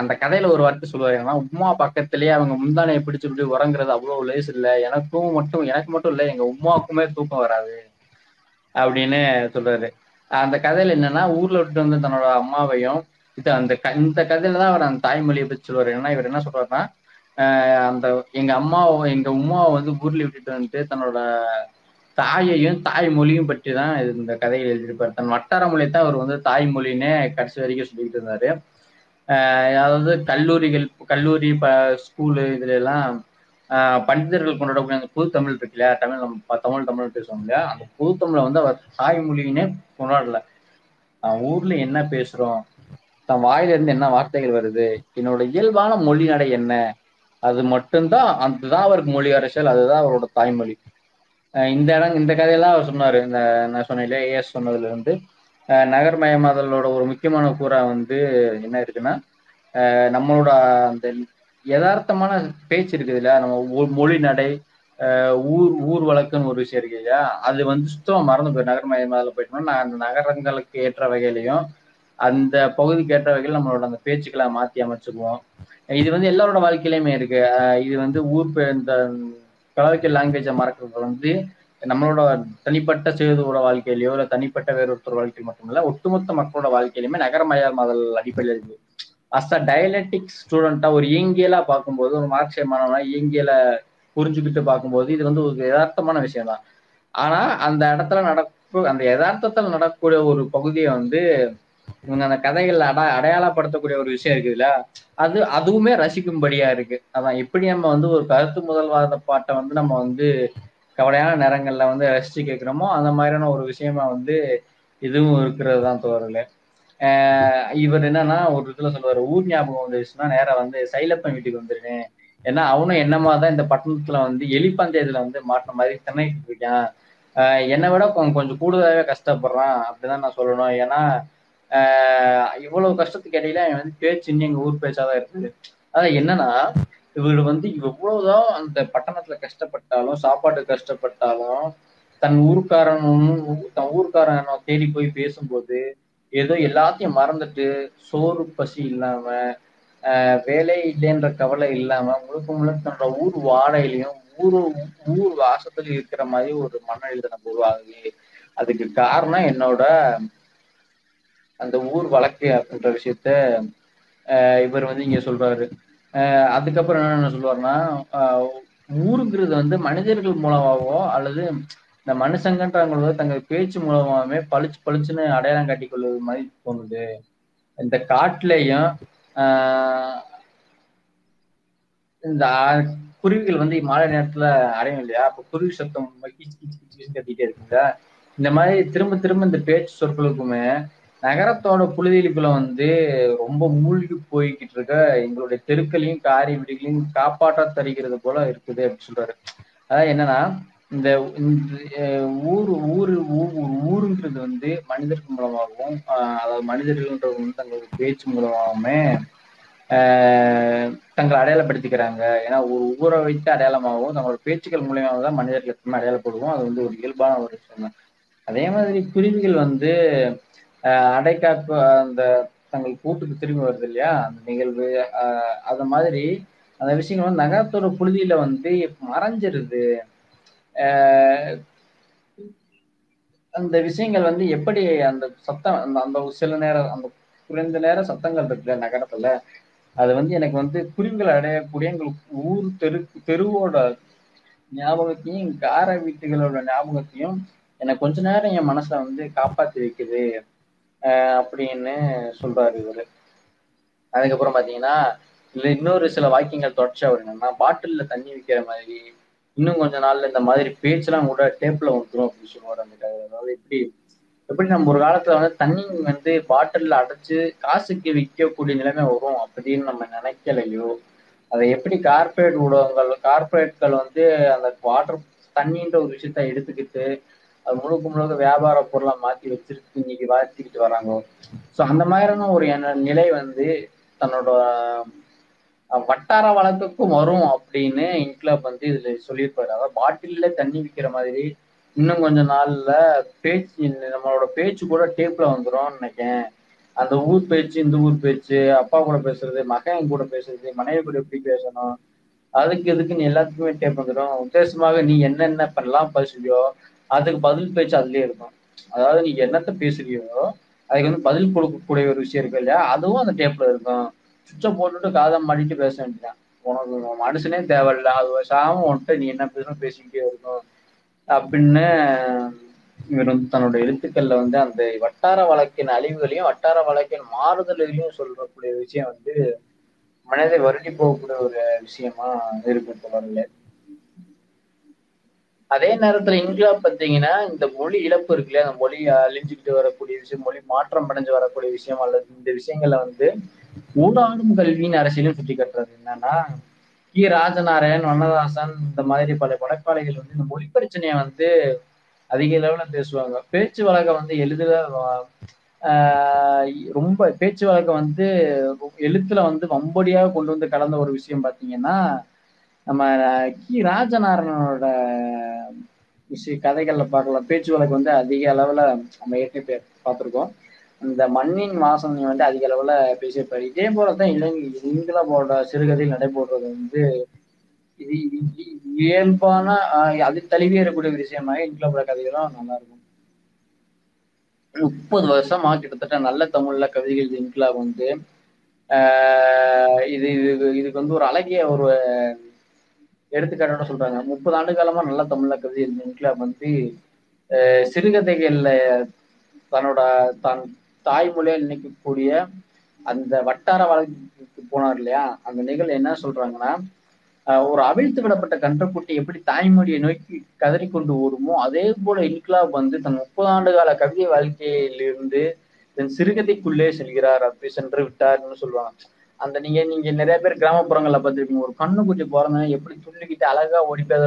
அந்த கதையில ஒரு வார்த்தை ஏன்னா உமா பக்கத்துலயே அவங்க முந்தானையை பிடிச்சுட்டு உறங்குறது அவ்வளவு லேஸ் இல்லை. எனக்கும் மட்டும் எனக்கு மட்டும் இல்லை எங்க உமாவுக்குமே தூக்கம் வராது. அப்படின்னு சொல்றாரு. அந்த கதையில என்னன்னா ஊர்ல விட்டு வந்து தன்னோட அம்மாவையும் இது அந்த க இந்த கதையில தான் அவர் அந்த தாய்மொழியை பற்றி சொல்லுவார். ஏன்னா இவர் என்ன சொல்றாருன்னா அந்த எங்க அம்மாவை எங்க உமாவை வந்து ஊர்ல விட்டுட்டு வந்துட்டு தன்னோட தாயையும் தாய்மொழியும் பற்றி தான் இந்த கதையில் எழுதியிருப்பார். தன் வட்டார மொழியை தான் அவர் வந்து தாய்மொழின்னே கடைசி வரைக்கும் சொல்லிக்கிட்டு இருந்தாரு. அதாவது கல்லூரிகள் கல்லூரி ப ஸ்கூலு இதுல எல்லாம் பண்டிதர்கள் கொண்டாடக்கூடிய அந்த புது தமிழ் தமிழ் நம்ம தமிழ் தமிழ் பேசுவோம் இல்லையா? அந்த புது தமிழை வந்து அவர் தாய்மொழியினே கொண்டாடல. அவன் ஊர்ல என்ன பேசுறோம்? தன் வாயில இருந்து என்ன வார்த்தைகள் வருது? என்னோட இயல்பான மொழி நடை என்ன? அது மட்டும்தான் அதுதான் அவருக்கு மொழி அரசியல் அதுதான் அவரோட தாய்மொழி இந்த இடம் இந்த கதையெல்லாம் அவர் சொன்னாரு. இந்த நான் சொன்னேன் இல்லையா ஏஎஸ் சொன்னதுல இருந்து நகர்மயமாதலோட ஒரு முக்கியமான கூறா வந்து என்ன இருக்குன்னா நம்மளோட அந்த யதார்த்தமான பேச்சு இருக்குது இல்லையா? நம்ம மொழி நடை ஊர் ஊர் வழக்குன்னு ஒரு விஷயம் இருக்கு இல்லையா? அது வந்து சுத்தமாக மறந்து போய் நகர்மயமாதல போயிட்டோம்னா நான் அந்த நகரங்களுக்கு ஏற்ற வகையிலையும் அந்த பகுதிக்கு ஏற்ற வகையில் நம்மளோட அந்த பேச்சுக்களை மாற்றி அமைச்சுக்குவோம். இது வந்து எல்லாரோட வாழ்க்கையிலையுமே இருக்கு. இது வந்து ஊர் பே- இந்த கலவைக்கல் லாங்குவேஜை மறக்கிறது வந்து நம்மளோட தனிப்பட்ட சேதுவோட வாழ்க்கையிலயோ இல்லை தனிப்பட்ட வேறொருத்தர் வாழ்க்கையில் மட்டுமில்ல ஒட்டுமொத்த மக்களோட வாழ்க்கையிலுமே நகரமயமாதல் அடிப்படையில் இருக்கு அஸ் அ டயலெட்டிக் ஸ்டூடெண்டா ஒரு இயங்கியலா பார்க்கும்போது ஒரு மார்க்சிய மாணவனா இயங்கியல புரிஞ்சுக்கிட்டு பார்க்கும்போது இது வந்து ஒரு யதார்த்தமான விஷயம் தான் ஆனா அந்த இடத்துல நடக்க அந்த யதார்த்தத்தில் நடக்கக்கூடிய ஒரு பகுதியை வந்து இவங்க அந்த கதைகள் அட அடையாளப்படுத்தக்கூடிய ஒரு விஷயம் இருக்குதுல்ல அது அதுவுமே ரசிக்கும்படியா இருக்கு. அதான் எப்படி நம்ம வந்து ஒரு கருத்து முதல்வாத பாட்டை வந்து நம்ம வந்து கவலையான நேரங்கள்ல வந்து ரசிச்சு கேட்கிறோமோ அந்த மாதிரியான ஒரு விஷயமா வந்து இதுவும் இருக்கிறது தான் தோறலை இவர் என்னன்னா ஒரு இதுல சொல்லுவாரு ஊர் ஞாபகம் வந்துச்சுன்னா நேரம் வந்து சைலப்பன் வீட்டுக்கு வந்துருனேன் ஏன்னா அவனும் என்னமா தான் இந்த பட்டணத்துல வந்து எலிப்பந்தயத்துல வந்து மாட்டின மாதிரி திணைக்கிட்டு இருக்கான். என்னை விட கொஞ்சம் கூடுதலாகவே கஷ்டப்படுறான் அப்படிதான் நான் சொல்லணும். ஏன்னா இவ்வளவு கஷ்டத்துக்கு இடையில அவன் வந்து பேச்சு இன்னும் எங்க ஊர் பேச்சாதான் இருக்குது. அதான் என்னன்னா இவர் வந்து எவ்வளவுதான் அந்த பட்டணத்துல கஷ்டப்பட்டாலும் சாப்பாட்டு கஷ்டப்பட்டாலும் தன் ஊர்க்காரனும் தன் ஊர்க்காரன் தேடி போய் பேசும்போது ஏதோ எல்லாத்தையும் மறந்துட்டு சோறு பசி இல்லாம ஆஹ் வேலை இல்லைன்ற கவலை இல்லாம முழுக்க முழுக்க தன்னோட ஊர் வாடையிலையும் ஊர் ஊர் வாசத்துல இருக்கிற மாதிரி ஒரு மனநிலை நம்ம உருவாகுது அதுக்கு காரணம் என்னோட அந்த ஊர் வழக்கு அப்படின்ற விஷயத்த இவர் வந்து இங்க சொல்றாரு. ஆஹ் அதுக்கப்புறம் என்ன சொல்லுவாருன்னா ஆஹ் ஊருங்கிறது வந்து மனிதர்கள் மூலமாகவோ அல்லது இந்த மனுஷங்கன்றவங்களோட தங்கள் பேச்சு மூலமாவே பளிச்சு பளிச்சுன்னு அடையாளம் காட்டிக் கொள்வது மாதிரி தோணுது. இந்த காட்டுலயும் ஆஹ் இந்த குருவிகள் வந்து மாலை நேரத்துல அடையும் இல்லையா? அப்ப குருவி சத்தம் கீச்சு கீச்சு கீச்சு கத்திட்டே இருக்குங்க இந்த மாதிரி திரும்ப திரும்ப இந்த பேச்சு சொற்களுக்குமே நகரத்தோட புழுதிகளுக்குள்ள வந்து ரொம்ப மூழ்கி போய்கிட்டு இருக்க எங்களுடைய தெருக்களையும் காரி வீடுகளையும் காப்பாற்ற தருகிறது போல இருக்குது அப்படின்னு சொல்றாரு. அதாவது என்னன்னா இந்த இந்த, ஊர் ஊர் ஊருன்றது ஒரு வந்து மனிதர்கள் மூலமாகவும் அதாவது மனிதர்கள்ன்றது வந்து தங்களோட பேச்சு மூலமாகவுமே தங்களை அடையாளப்படுத்திக்கிறாங்க. ஏன்னா ஒரு ஊரை வைத்து அடையாளமாகவும் தங்களோட பேச்சுக்கள் மூலியமாக தான் மனிதர்கள் எப்பவுமே அடையாளப்படுவோம். அது வந்து ஒரு இயல்பான ஒரு விஷயம் தான் அதே மாதிரி குருவிகள் வந்து அடைக்காப்பு அந்த தங்கள் கூட்டுக்கு திரும்பி வருது இல்லையா? அந்த நிகழ்வு ஆஹ், அது மாதிரி அந்த விஷயங்கள் வந்து நகரத்தோட புழுதியில வந்து மறைஞ்சிருது. அந்த விஷயங்கள் வந்து எப்படி அந்த சத்தம் அந்த அந்த சில நேரம் அந்த குறைந்த நேர சத்தங்கள் இருக்குல்ல நகரத்துல அது வந்து எனக்கு வந்து குருவிகள் அடையக்கூடிய எங்களுக்கு ஊர் தெரு தெருவோட ஞாபகத்தையும் கார வீட்டுகளோட ஞாபகத்தையும் எனக்கு கொஞ்ச நேரம் என் மனசுல வந்து காப்பாத்தி வைக்குது அப்படின்னு சொல்றாரு இவரு. அதுக்கப்புறம் பாத்தீங்கன்னா இதுல இன்னொரு சில வாக்கியங்கள் தொடர்ச்சியா அவர் என்னன்னா பாட்டில்ல தண்ணி விற்கிற மாதிரி இன்னும் கொஞ்ச நாள்ல இந்த மாதிரி பேச்செல்லாம் கூட டேப்ல வந்துடும் அப்படின்னு சொல்லுவார் அந்த அதாவது எப்படி எப்படி நம்ம ஒரு காலத்துல வந்து தண்ணி வந்து பாட்டில்ல அடைச்சு காசுக்கு விற்கக்கூடிய நிலைமை வரும் அப்படின்னு நம்ம நினைக்கலையோ? அதை எப்படி கார்ப்பரேட் ஊடகங்கள் கார்ப்பரேட்கள் வந்து அந்த வாட்டர் தண்ணின்ற ஒரு விஷயத்த எடுத்துக்கிட்டு அது முழுக்க முழுக்க வியாபார பொருளை மாத்தி வச்சிருக்கு இன்னைக்கு வாழ்த்திக்கிட்டு வராங்க? ஸோ அந்த மாதிரியான ஒரு எண்ண- நிலை வந்து தன்னோட வட்டார வழக்குக்கும் வரும் அப்படின்னு இன்க்ளப் வந்து இதுல சொல்லியிருப்பாரு. அதாவது பாட்டில்ல தண்ணி விற்கிற மாதிரி இன்னும் கொஞ்ச நாள்ல பேச்சு நம்மளோட பேச்சு கூட டேப்ல வந்துரும்னு நினைக்கேன் அந்த ஊர் பேச்சு இந்த ஊர் பேச்சு அப்பா கூட பேசுறது மகன் கூட பேசுறது மனைவி கூட எப்படி பேசணும் அதுக்கு இதுக்குன்னு எல்லாத்துக்குமே டேப் வந்துடும் உத்தேசமாக நீ என்னென்ன பண்ணலாம் பேசுறியோ அதுக்கு பதில் பேச்சு அதுலயே இருக்கும். அதாவது நீ என்னத்த பேசுறியோ அதுக்கு வந்து பதில் கொடுக்கக்கூடிய ஒரு விஷயம் இருக்கு இல்லையா? அதுவும் அந்த டேப்ல இருக்கும். சுவிட்சை போட்டுட்டு காதம் மாட்டிட்டு பேச வேண்டியதான் உனக்கு உன் மனுஷனே தேவையில்ல. அது சாம உன்ட்ட நீ என்ன பேசணும் பேசிக்கிட்டே இருக்கும் அப்படின்னு
இவர் வந்து தன்னோட எழுத்துக்கள்ல வந்து அந்த வட்டார வழக்கின் அழிவுகளையும் வட்டார வழக்கின் மாறுதல்களையும் சொல்றக்கூடிய விஷயம் வந்து மனதை வருடி போகக்கூடிய ஒரு விஷயமா இருக்கு தொடர்ல அதே நேரத்துல இந்தியா பார்த்தீங்கன்னா இந்த மொழி இழப்பு இருக்குல்ல அந்த மொழி அழிஞ்சுக்கிட்டு வரக்கூடிய விஷயம் மொழி மாற்றம் அடைஞ்சு வரக்கூடிய விஷயம் அல்லது இந்த விஷயங்கள்ல வந்து ஊடாடும் கல்வியின் அரசியலும் சுட்டி கட்டுறது என்னன்னா கி. ராஜநாராயண் வண்ணதாசன் இந்த மாதிரி பல படைப்பாளிகள் வந்து இந்த மொழி பிரச்சனையை வந்து அதிக அளவுல பேசுவாங்க. பேச்சு வழக்கை வந்து எளிதில் ஆஹ் ரொம்ப பேச்சு வழக்கை வந்து எழுத்துல வந்து வம்படியாக கொண்டு வந்து கலந்த ஒரு விஷயம் பாத்தீங்கன்னா நம்ம கி. ராஜநாராயணனோட விஷய கதைகள்ல பார்க்கலாம். பேச்சு வழக்கு வந்து அதிக அளவுல நம்ம ஏற்கனவே பார்த்துருக்கோம். இந்த மண்ணின் வாசனை வந்து அதிக அளவுல பேசியிருப்பாரு இதே போலதான் இலங்கை இங்கிலாவோட சிறுகதையில் நடைபெறுறது வந்து இது இயல்பான அது தழுவி இருக்கக்கூடிய விஷயமாக இங்கிலாவோட கதைகளும் நல்லா இருக்கும் முப்பது வருஷமா கிட்டத்தட்ட நல்ல தமிழ்ல கவிதைகள் இன்கிலாப் வந்து இது இது இதுக்கு வந்து ஒரு அழகிய ஒரு எடுத்துக்காட்டோட சொல்றாங்க. முப்பது ஆண்டு காலமா நல்ல தமிழ்ல கவிதை இன்கிலாப் வந்து சிறுகதைகள்ல தன்னோட தான் தாய்மொழியா நினைக்கக்கூடிய அந்த வட்டார வழக்குக்கு போனார் இல்லையா? அந்த நிகழ்வு என்ன சொல்றாங்கன்னா ஒரு அவிழ்த்து விடப்பட்ட கன்றுக்குட்டி எப்படி தாய்மொழியை நோக்கி கதறிக்கொண்டு ஓடுமோ அதே போல இன்கிலாப் வந்து தன் முப்பது ஆண்டு கால கவிதை வாழ்க்கையிலிருந்து தன் சிறுகதைக்குள்ளே செல்கிறார் அப்படி சென்று விட்டார்னு சொல்லுவாங்க. அந்த நீங்க நீங்க நிறைய பேர் கிராமப்புறங்கள்ல பார்த்துருப்பீங்க ஒரு கண்ணுக்குட்டி பிறந்த எப்படி துள்ளிக்கிட்டு அழகா ஓடி போய்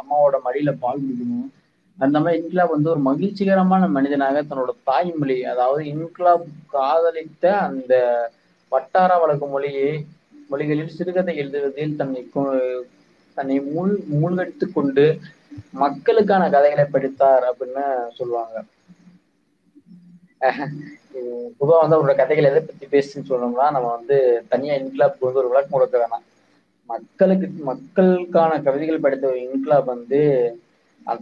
அம்மாவோட மடியில பால் குடிக்கணும். அந்த மாதிரி இன்கிலாப் வந்து ஒரு மகிழ்ச்சிகரமான மனிதனாக தன்னோட தாய்மொழி அதாவது இன்கிலாப் காதலித்த அந்த வட்டார வழக்கு மொழியை மொழிகளில் சிறுகதை எழுதுவதில் தன்னை தன்னை மூழ் மூழ்கடித்து கொண்டு மக்களுக்கான கதைகளை படித்தார் அப்படின்னு சொல்லுவாங்க. பொதுவா வந்து அவரோட கதைகள் எதை பத்தி பேசுன்னு சொல்லணும்னா நம்ம வந்து தனியா இன்கிலாப் வந்து ஒரு விளக்கம் கொடுக்க வேணாம் மக்களுக்கு மக்களுக்கான கவிதைகள் படித்த ஒரு இன்கிலாப் வந்து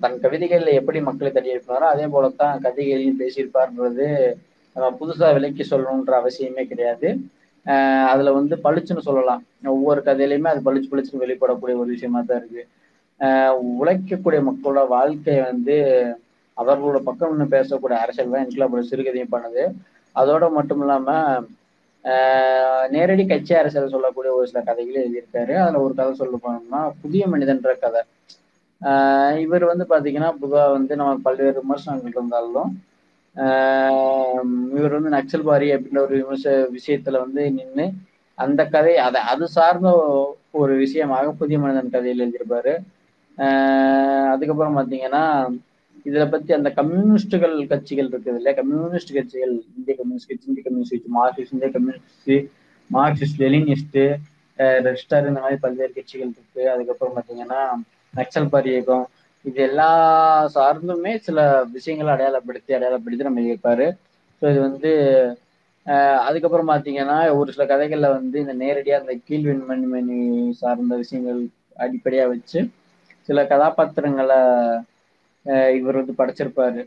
தன் கவிதைகள்ல எப்படி மக்களை தடி எழுப்பினாரோ அதே போலத்தான் கவிதைகளையும் பேசியிருப்பார்ன்றது நம்ம புதுசா விலைக்கு சொல்லணுன்ற அவசியமே கிடையாது. ஆஹ் அதுல வந்து பளிச்சுன்னு சொல்லலாம். ஒவ்வொரு கதையிலையுமே அது பளிச்சு பளிச்சுன்னு வெளிப்படக்கூடிய ஒரு விஷயமா தான் இருக்கு. ஆஹ் உழைக்கக்கூடிய மக்களோட வாழ்க்கையை வந்து அவர்களோட பக்கம் நின்னு பேசக்கூடிய அரசியல் தான் இன்கிலாபோட சிறுகதையும் பண்ணுது. அதோட மட்டும் இல்லாம ஆஹ் நேரடி கட்சி அரசியல் சொல்லக்கூடிய ஒரு சில கதைகளும் எழுதியிருக்காரு. அதுல ஒரு கதை சொல்ல போனோம்னா புதிய மனிதன்ற கதை. இவர் வந்து பாத்தீங்கன்னா பொதுவா வந்து நம்ம பல்வேறு விமர்சனங்கள் இருந்தாலும் இவர் வந்து நக்சல்பாரி அப்படின்ற ஒரு விமர்ச விஷயத்துல வந்து நின்று அந்த கதை அதை அது சார்ந்த ஒரு விஷயமாக புதிய மனிதன் கதையில் எழுதியிருப்பாரு. அதுக்கப்புறம் பார்த்தீங்கன்னா இதில் பற்றி அந்த கம்யூனிஸ்டுகள் கட்சிகள் இருக்குது இல்லையா? கம்யூனிஸ்ட் கட்சிகள் இந்திய கம்யூனிஸ்ட் கட்சி இந்திய கம்யூனிஸ்ட் கட்சி மார்க்சிஸ்ட் இந்திய கம்யூனிஸ்ட் மார்க்சிஸ்ட் லெனினிஸ்ட் ரெஸ்டர் இந்த மாதிரி பல்வேறு கட்சிகள் இருக்கு. அதுக்கப்புறம் பார்த்தீங்கன்னா நக்சல் பாரி இயக்கம் இது எல்லா சார்ந்துமே சில விஷயங்களை அடையாளப்படுத்தி அடையாளப்படுத்தி நம்ம இருப்பாரு ஸோ இது வந்து ஆஹ் அதுக்கப்புறம் பார்த்தீங்கன்னா ஒரு சில கதைகள்ல வந்து இந்த நேரடியாக அந்த கீழ்வெண்மணி சார்ந்த விஷயங்கள் அடிப்படையா வச்சு சில கதாபாத்திரங்களை ஆஹ் இவர் வந்து படைச்சிருப்பாரு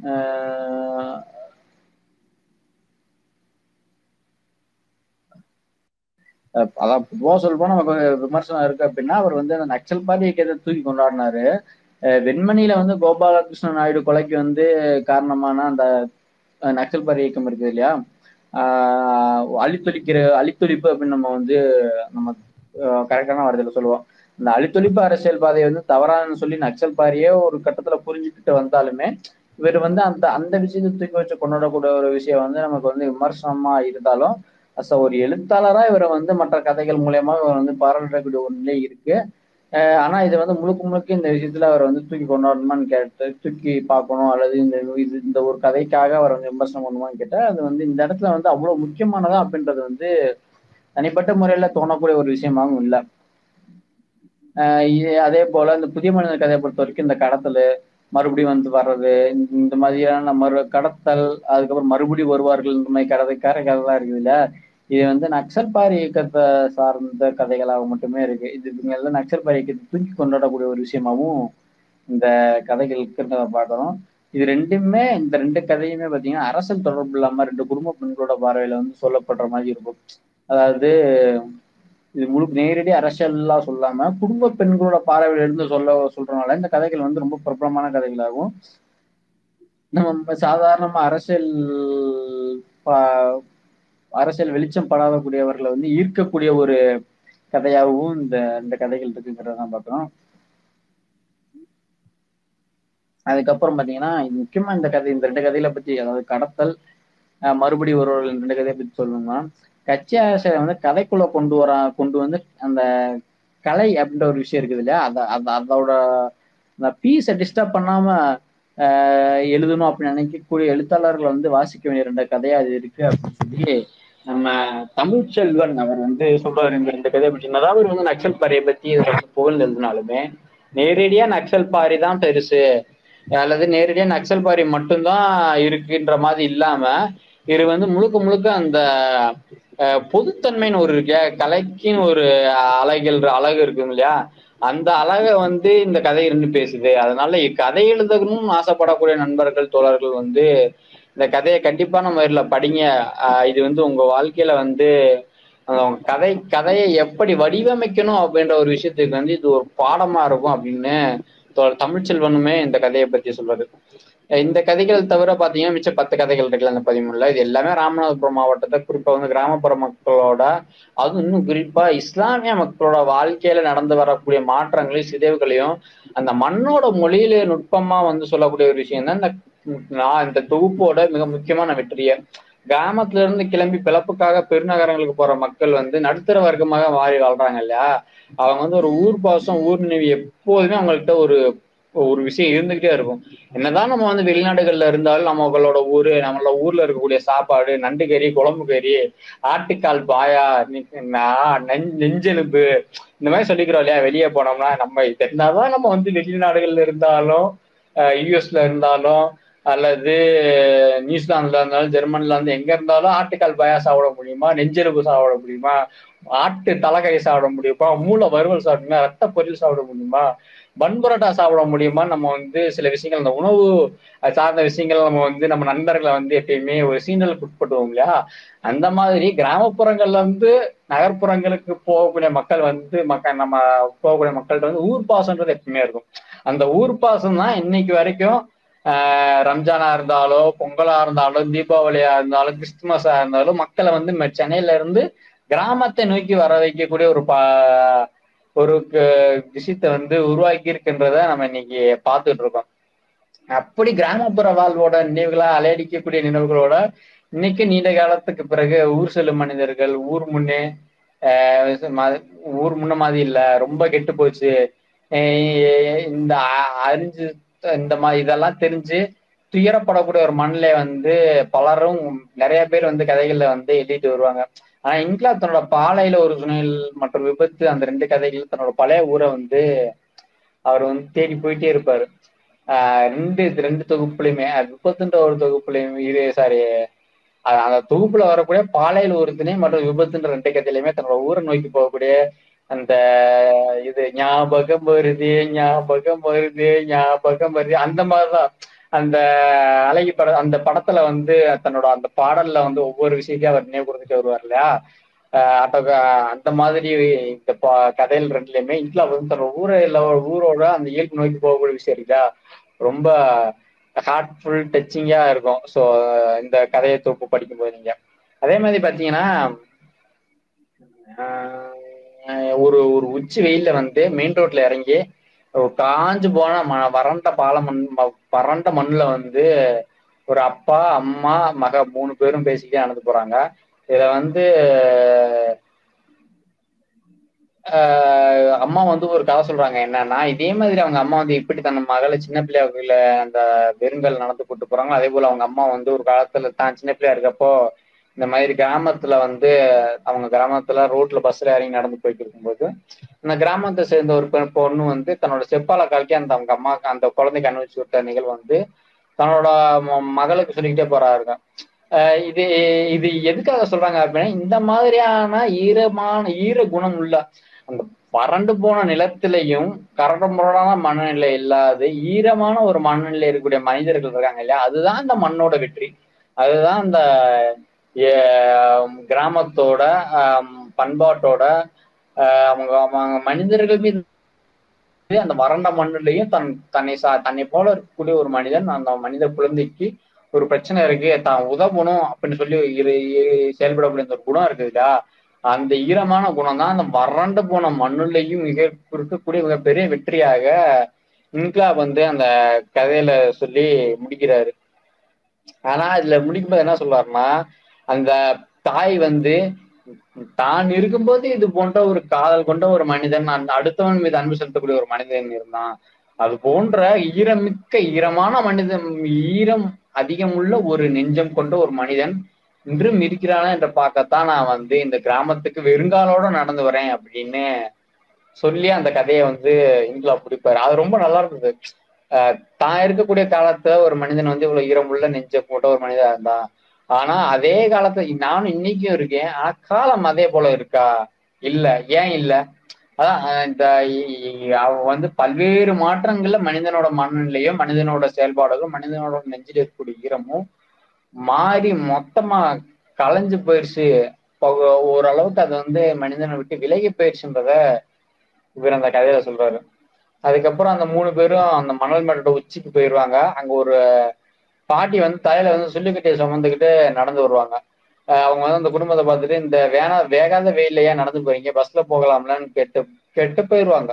ஆஹ் அஹ் அதான் பொதுவா சொல்லப்போனா நமக்கு விமர்சனம் இருக்கு அப்படின்னா அவர் வந்து அந்த நக்சல் பார்ட்டி இயக்கத்தை தூக்கி கொண்டாடினாரு. வெண்மணியில வந்து கோபாலகிருஷ்ண நாயுடு கொலைக்கு வந்து காரணமான அந்த நக்சல் பாரி இயக்கம் இருக்குது இல்லையா? ஆஹ் அழித்தொழிக்கிற அழித்தொழிப்பு அப்படின்னு நம்ம வந்து நம்ம கரெக்டான வார்த்தையில சொல்லுவோம். இந்த அழித்தொழிப்பு அரசியல் பாதையை வந்து தவறான்னு சொல்லி நக்சல் பாரியே ஒரு கட்டத்துல புரிஞ்சுக்கிட்டு வந்தாலுமே இவர் வந்து அந்த அந்த விஷயத்தை தூக்கி வச்சு கொண்டாடக்கூடிய ஒரு விஷயம் வந்து நமக்கு வந்து விமர்சனமா இருந்தாலும் அஸ் ஒரு எழுத்தாளராக இவரை வந்து மற்ற கதைகள் மூலயமா இவர் வந்து பாராட்டக்கூடிய ஒரு நிலை இருக்கு. ஆனா இது வந்து முழுக்க முழுக்க இந்த விஷயத்துல அவர் வந்து தூக்கி கொண்டாடணுமான்னு கேட்டு தூக்கி பார்க்கணும் அல்லது இந்த இது இந்த ஒரு கதைக்காக அவர் வந்து விமர்சனம் பண்ணுமான்னு கேட்டால் அது வந்து இந்த இடத்துல வந்து அவ்வளவு முக்கியமானதா அப்படின்றது வந்து தனிப்பட்ட முறையில தோணக்கூடிய ஒரு விஷயமாகவும் இல்லை. ஆஹ் அதே போல இந்த புதிய மனிதர் கதையை பொறுத்த வரைக்கும் இந்த கடத்தல் மறுபடியும் வந்து வர்றது இந்த- மாதிரியான மறு கடத்தல் அதுக்கப்புறம் மறுபடியும் வருவார்கள் இந்த மாதிரி கதை கரை கதைலாம் இருக்குது இல்ல? இது வந்து நக்சல்பாரி இயக்கத்தை சார்ந்த கதைகளாக மட்டுமே இருக்கு. இது இவங்க எல்லாம் நக்சல் இயக்கத்தை தூக்கி கொண்டாடக்கூடிய ஒரு விஷயமாவும் இந்த கதைகள் இருக்கிறத பார்க்கறோம். இது ரெண்டுமே இந்த ரெண்டு கதையுமே பாத்தீங்கன்னா அரசியல் தொடர்பு இல்லாம ரெண்டு குடும்ப பெண்களோட பார்வையில வந்து சொல்லப்படுற மாதிரி இருக்கும். அதாவது இது முழு நேரடி அரசியல்லாம் சொல்லாம குடும்ப பெண்களோட பார்வையில இருந்து சொல்ல சொல்றதுனால இந்த கதைகள் வந்து ரொம்ப பிரபலமான கதைகளாகும். நம்ம சாதாரணமா அரசியல் அரசியல் வெளிச்சம் படாதக்கூடியவர்களை வந்து ஈர்க்கக்கூடிய ஒரு கதையாகவும் இந்த இந்த கதைகள் இருக்குங்கிறத தான் பார்க்குறோம். அதுக்கப்புறம் பாத்தீங்கன்னா இது முக்கியமா இந்த கதை இந்த ரெண்டு கதையில பத்தி அதாவது கடத்தல் மறுபடி ஒருவர்கள் இந்த ரெண்டு கதையை பத்தி சொல்லணும்னா கட்சி அரசியலை வந்து கதைக்குள்ள கொண்டு வர கொண்டு வந்து அந்த கலை அப்படின்ற ஒரு விஷயம் இருக்குது இல்லையா? அத அதோட அந்த பீஸை டிஸ்டர்ப் பண்ணாம ஆஹ் எழுதணும் அப்படின்னு நினைக்கக்கூடிய எழுத்தாளர்கள் வந்து வாசிக்க வேண்டிய ரெண்டு கதையா அது இருக்கு அப்படின்னு சொல்லி நம்ம தமிழ் செல்வன் அவர் வந்து சொல்றாரு. இந்த ரெண்டு கதையை பற்றி அதாவது வந்து நக்சல் பாரியை பத்தி புகழ் எழுதினாலுமே நேரடியா நக்சல் பாரி தான் பெருசு. அல்லது நேரடியா நக்சல் பாரி மட்டும்தான் இருக்குன்ற மாதிரி இல்லாம இது வந்து முழுக்க முழுக்க அந்த பொதுத்தன்மைன்னு ஒரு இருக்கு கலைக்குன்னு ஒரு அழகில் அழகு இருக்கும் இல்லையா? அந்த அழகை வந்து இந்த கதை இருந்து பேசுது. அதனால கதை எழுதணும்னு ஆசைப்படக்கூடிய நண்பர்கள் தோழர்கள் வந்து இந்த கதையை கண்டிப்பான முறையில் படிங்க. இது வந்து உங்க வாழ்க்கையில வந்து கதை கதையை எப்படி வடிவமைக்கணும் அப்படின்ற ஒரு விஷயத்துக்கு வந்து இது ஒரு பாடமா இருக்கும் அப்படின்னு தமிழ்ச்செல்வனுமே இந்த கதையை பத்தி சொல்றது. இந்த கதைகள் தவிர பாத்தீங்கன்னா மிச்ச பத்து கதைகள் இருக்குல்ல அந்த பதிமூணுல. இது எல்லாமே ராமநாதபுரம் மாவட்டத்தை குறிப்பா வந்து கிராமப்புற மக்களோட அதுவும் இன்னும் குறிப்பா இஸ்லாமிய மக்களோட வாழ்க்கையில நடந்து வரக்கூடிய மாற்றங்களையும் சிதைவுகளையும் அந்த மண்ணோட மொழியில நுட்பமா வந்து சொல்லக்கூடிய ஒரு விஷயம் தான் இந்த நான் இந்த தொகுப்போட மிக முக்கியமான வெற்றியை. கிராமத்துல இருந்து கிளம்பி பிழப்புக்காக பெருநகரங்களுக்கு போற மக்கள் வந்து நடுத்தர வர்க்கமாக மாறி வாழ்றாங்க இல்லையா? அவங்க வந்து ஒரு ஊர் பாசம் ஊர் நினைவு எப்போதுமே அவங்கள்ட்ட ஒரு ஒரு விஷயம் இருந்துகிட்டே இருக்கும். என்னதான் நம்ம வந்து வெளிநாடுகள்ல இருந்தாலும் நம்மளோட ஊரு நம்மளோட ஊர்ல இருக்கக்கூடிய சாப்பாடு நண்டு கறி குழம்பு கறி ஆட்டுக்கால் பாயா நி- இந்த மாதிரி சொல்லிக்கிறோம் இல்லையா? வெளியே போனோம்னா நம்ம இது என்னதான் நம்ம வந்து வெளிநாடுகள்ல இருந்தாலும் யூஎஸ்ல இருந்தாலும் அல்லது நியூசிலாந்துல இருந்தாலும் ஜெர்மன்ல இருந்து எங்க இருந்தாலும் ஆட்டுக்கால் பாயா சாப்பிட முடியுமா? நெஞ்செலுப்பு சாப்பிட முடியுமா? ஆட்டு தலைக்கறி சாப்பிட முடியுமா? மூளை வறுவல் சாப்பிட முடியுமா? ரத்த பொரியல் சாப்பிட முடியுமா? பன் பரோட்டா சாப்பிட முடியுமா நம்ம வந்து சில விஷயங்கள் அந்த உணவு சார்ந்த விஷயங்கள் நம்ம வந்து நம்ம நண்பர்களை வந்து எப்பயுமே ஒரு சீண்டலுக்கு உட்பட்டுவோம் இல்லையா? அந்த மாதிரி கிராமப்புறங்கள்ல இருந்து நகர்ப்புறங்களுக்கு போகக்கூடிய மக்கள் வந்து மக்கள் நம்ம போகக்கூடிய மக்கள்கிட்ட வந்து ஊர் பாசம்ன்றது எப்பயுமே இருக்கும். அந்த ஊர் பாசம் தான் இன்னைக்கு வரைக்கும் ஆஹ் ரம்ஜானா இருந்தாலும் பொங்கலா இருந்தாலும் தீபாவளியா இருந்தாலும் கிறிஸ்துமஸா இருந்தாலும் மக்களை வந்து சென்னையில இருந்து கிராமத்தை நோக்கி வர வைக்கக்கூடிய ஒரு பா ஒரு விஷயத்த விஷயத்தை வந்து உருவாக்கி இருக்குன்றத நம்ம இன்னைக்கு பார்த்துட்டு இருக்கோம் அப்படி கிராமப்புற வாழ்வோட நினைவுகளா அலையடிக்கக்கூடிய நினைவுகளோட இன்னைக்கு நீண்ட காலத்துக்கு பிறகு ஊர் செல்லும் மனிதர்கள் ஊர் முன்னே ஆஹ் ஊர் முன்ன மாதிரி இல்ல ரொம்ப கெட்டு போச்சு. இந்த அ- அறிஞ்சு இந்த மாதிரி இதெல்லாம் தெரிஞ்சு துயரப்படக்கூடிய ஒரு மண்ணில வந்து பலரும் நிறைய பேர் வந்து கதைகள்ல வந்து எழுதிட்டு வருவாங்க. ஆனா இன்க்லாப் தன்னோட பாலையில ஒரு சுனையில் மற்றும் விபத்து அந்த ரெண்டு கதைகள் தன்னோட பழைய ஊரை வந்து அவர் வந்து தேடி போயிட்டே இருப்பாரு. ஆஹ் ரெண்டு ரெண்டு தொகுப்புலையுமே விபத்துன்ற ஒரு தொகுப்புலையும் இது சாரி அந்த தொகுப்புல வரக்கூடிய பாலையில் ஒரு திணை மற்றும் விபத்துன்ற ரெண்டு கதையிலுமே தன்னோட ஊரை நோக்கி போகக்கூடிய அந்த இது ஞாபகம் வருது ஞாபகம் வருது ஞாபகம் வருது அந்த மாதிரிதான். அழகி பட அந்த படத்துல வந்து தன்னோட அந்த பாடல்ல வந்து ஒவ்வொரு விஷயத்தையும் அவர் நினைவு கொடுத்துட்டு வருவார் இல்லையா? அப்ப அந்த மாதிரி இந்த ப- ரெண்டுலயுமே இன்ட்ல வந்து தன்னோட ஊரில் இல்ல ஊரோட அந்த இயல்பு நோக்கி போகக்கூடிய விஷயம் இருக்கா ரொம்ப ஹார்ட்ஃபுல் டச்சிங்கா இருக்கும். ஸோ இந்த கதையை தொகுப்பு படிக்கும்போது நீங்க. அதே மாதிரி பாத்தீங்கன்னா ஒரு ஒரு உச்சி வெயில வந்து மெயின் ரோட்ல இறங்கி காஞ்சு போன ம வறண்ட பாலம் மண் வறண்ட மண்ணுல வந்து ஒரு அப்பா அம்மா மக மூணு பேரும் பேசிக்கிட்டே நடந்து போறாங்க. இதுல வந்து ஆஹ் அம்மா வந்து ஒரு கதை சொல்றாங்க. என்னன்னா இதே மாதிரி அவங்க அம்மா வந்து இப்படி தன் மகளை சின்ன பிள்ளையாக்குள்ள அந்த வெறுங்கல் நடந்து கூட்டு போறாங்க அதே போல அவங்க அம்மா வந்து ஒரு காலத்துல தான் சின்ன பிள்ளையா இருக்கப்போ இந்த மாதிரி கிராமத்துல வந்து அவங்க கிராமத்துல ரோட்ல பஸ்ல இறங்கி நடந்து போயிட்டு இருக்கும்போது அந்த கிராமத்தை சேர்ந்த ஒரு பெண் பொண்ணு வந்து தன்னோட செப்பால கலக்கி அந்த அவங்க அம்மா அந்த குழந்தைக்கு அனுபவிச்சு விட்ட நிகழ்வு வந்து தன்னோட ம- மகளுக்கு சொல்லிக்கிட்டே போறாருங்க. ஆஹ் இது இது எதுக்காக சொல்றாங்க அப்படின்னா இந்த மாதிரியான ஈரமான ஈர குணம் உள்ள அந்த வறண்டு போன நிலத்திலையும் கரடு முரடான மனநிலை இல்லாத ஈரமான ஒரு மனநிலை இருக்கக்கூடிய மனிதர்கள் இருக்காங்க இல்லையா? அதுதான் இந்த மண்ணோட வெற்றி. அதுதான் அந்த கிராமத்தோட ஆஹ் பண்பாட்டோட அவங்க அவங்க மனிதர்கள் மீது அந்த வறண்ட மண்ணிலையும் தன் தன்னை சா தன்னை போல இருக்கக்கூடிய ஒரு மனிதன் அந்த மனித குழந்தைக்கு ஒரு பிரச்சனை இருக்கு. தான் உதவணும் அப்படின்னு சொல்லி செயல்படக்கூடிய ஒரு குணம் இருக்குதுடா அந்த ஈரமான குணம் தான் அந்த வறண்டு போன மண்ணுலையும் மிக இருக்கக்கூடிய மிகப்பெரிய வெற்றியாக இன்க்லாப் வந்து அந்த கதையில சொல்லி முடிக்கிறாரு. ஆனா இதுல முடிக்கும்போது என்ன சொல்றாருன்னா அந்த தாய் வந்து தான் இருக்கும்போது இது போன்ற ஒரு காதல் கொண்ட ஒரு மனிதன் அந்த அடுத்தவன் மீது அன்பு செலுத்தக்கூடிய ஒரு மனிதன் இருந்தான். அது போன்ற ஈரமிக்க ஈரமான மனிதன் ஈரம் அதிகமுள்ள ஒரு நெஞ்சம் கொண்ட ஒரு மனிதன் இன்றும் இருக்கிறானா என்று பார்க்கத்தான் நான் வந்து இந்த கிராமத்துக்கு வெறுங்காலோட நடந்து வரேன் அப்படின்னு சொல்லி அந்த கதையை வந்து இங்கிலா பிடிப்பாரு அது ரொம்ப நல்லா இருந்தது. தான் இருக்கக்கூடிய காலத்துல ஒரு மனிதன் வந்து இவ்வளவு ஈரமுள்ள நெஞ்ச போட்ட ஒரு மனிதா இருந்தான். ஆனா அதே காலத்துல நானும் இன்னைக்கும் இருக்கேன். ஆனா காலம் அதே போல இருக்கா? இல்ல. ஏன் இல்ல? அதான் இந்த அவன் வந்து பல்வேறு மாற்றங்கள்ல மனிதனோட மனநிலையோ மனிதனோட செயல்பாடுகளும் மனிதனோட நெஞ்சில் இருக்கக்கூடிய ஈரமும் மாறி மொத்தமா கலைஞ்சு போயிடுச்சு ஓரளவுக்கு அது வந்து மனிதனை விட்டு விலகி போயிடுச்சுன்றத இவர் அந்த கதையில சொல்றாரு. அதுக்கப்புறம் அந்த மூணு பேரும் அந்த மணல் மேட்டோட உச்சிக்கு போயிடுவாங்க அங்க ஒரு பாட்டி வந்து தலையில வந்து சொல்லிக்கட்டையை சுமந்துக்கிட்டு நடந்து வருவாங்க. அவங்க வந்து அந்த குடும்பத்தை பார்த்துட்டு இந்த வேணா வேகாத வெயில்ல ஏன் நடந்து போறீங்க பஸ்ல போகலாம்லன்னு கேட்டு கேட்டு போயிடுவாங்க